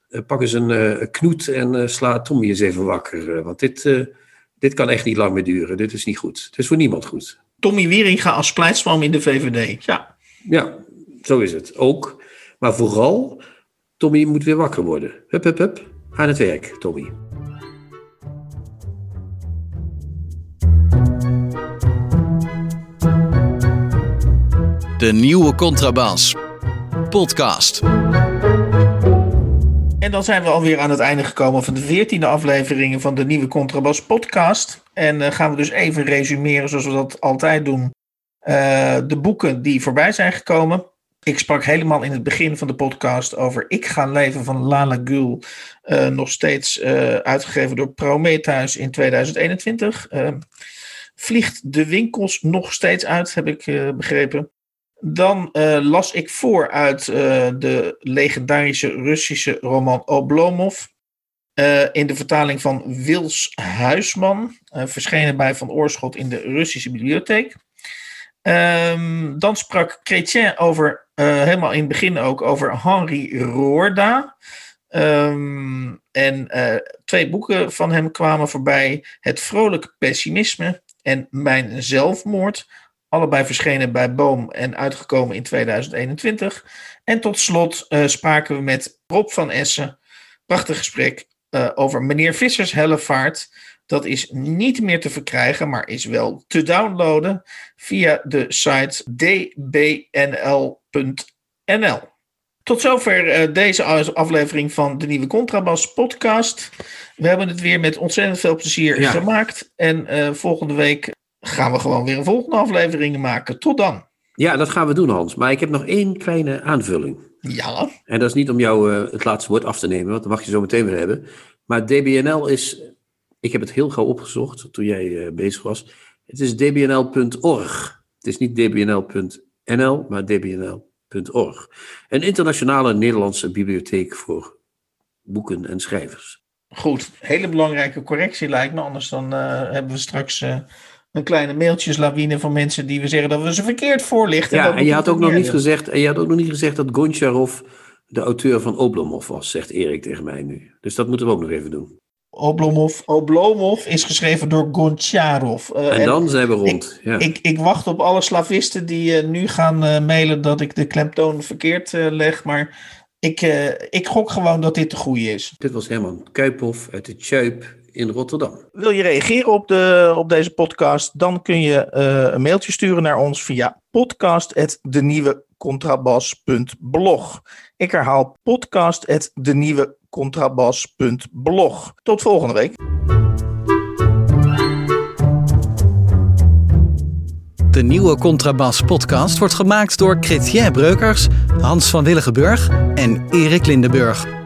Speaker 3: uh, pak eens een uh, knoet en sla Tommy eens even wakker. want dit, dit kan echt niet lang meer duren. Dit is niet goed. Het is voor niemand goed.
Speaker 2: Tommy Wieringa als pleitsman in de VVD. Ja.
Speaker 3: Ja, zo is het. Ook. Maar vooral, Tommy moet weer wakker worden. Hup, hup, hup. Aan het werk, Tommy.
Speaker 1: De nieuwe Contrabas. Podcast.
Speaker 2: En dan zijn we alweer aan het einde gekomen van de veertiende afleveringen van de nieuwe Contrabas podcast. En uh, gaan we dus even resumeren zoals we dat altijd doen. Uh, de boeken die voorbij zijn gekomen. Ik sprak helemaal in het begin van de podcast over Ik ga leven van Lala Gul. Uh, nog steeds uitgegeven door Prometheus in 2021. vliegt de winkels nog steeds uit, heb ik begrepen. Dan las ik voor uit de legendarische Russische roman Oblomov. In de vertaling van Wils Huisman. verschenen bij Van Oorschot in de Russische bibliotheek. Um, dan sprak Chrétien over, helemaal in het begin ook, over Henri Roorda. Um, en twee boeken van hem kwamen voorbij. Het vrolijke pessimisme en Mijn zelfmoord. Allebei verschenen bij Boom en uitgekomen in 2021. En tot slot uh, spraken we met Rob van Essen. Prachtig gesprek over meneer Vissers Hellevaart. Dat is niet meer te verkrijgen, maar is wel te downloaden via de site dbnl.nl. Tot zover uh, deze aflevering van de nieuwe Contrabas podcast. We hebben het weer met ontzettend veel plezier ja. gemaakt. En volgende week gaan we gewoon weer een volgende aflevering maken. Tot dan.
Speaker 3: Ja, dat gaan we doen, Hans. Maar ik heb nog één kleine aanvulling.
Speaker 2: Ja.
Speaker 3: En dat is niet om jou uh, het laatste woord af te nemen, want dat mag je zo meteen weer hebben. Maar DBNL is, ik heb het heel gauw opgezocht toen jij uh, bezig was. Het is dbnl.org. Het is niet dbnl.nl, maar dbnl.org. Een internationale Nederlandse bibliotheek voor boeken en schrijvers.
Speaker 2: Goed, hele belangrijke correctie lijkt me, anders dan uh, hebben we straks een kleine mailtjeslawine van mensen die we zeggen dat we ze verkeerd voorlichten.
Speaker 3: Ja, en je had ook nog niet gezegd, en je had ook nog niet gezegd dat Goncharov de auteur van Oblomov was, zegt Erik tegen mij nu. Dus dat moeten we ook nog even doen.
Speaker 2: Oblomov, Oblomov is geschreven door Goncharov.
Speaker 3: Uh, en dan zijn we rond.
Speaker 2: Ik,
Speaker 3: ja.
Speaker 2: ik, ik, wacht op alle slavisten die uh, nu gaan uh, mailen dat ik de klemtoon verkeerd leg. Maar ik, ik gok gewoon dat dit de goede is.
Speaker 3: Dit was Herman Kuiphoff uit de Tjuip in Rotterdam.
Speaker 2: Wil je reageren op, de, op deze podcast? Dan kun je uh, een mailtje sturen naar ons via podcast.denieuwecontrabas.blog. Ik herhaal podcast.denieuwecontrabas.blog. Tot volgende week.
Speaker 1: De nieuwe Contrabas podcast wordt gemaakt door Chrétien Breukers, Hans van Willigenburg en Erik Lindenburg.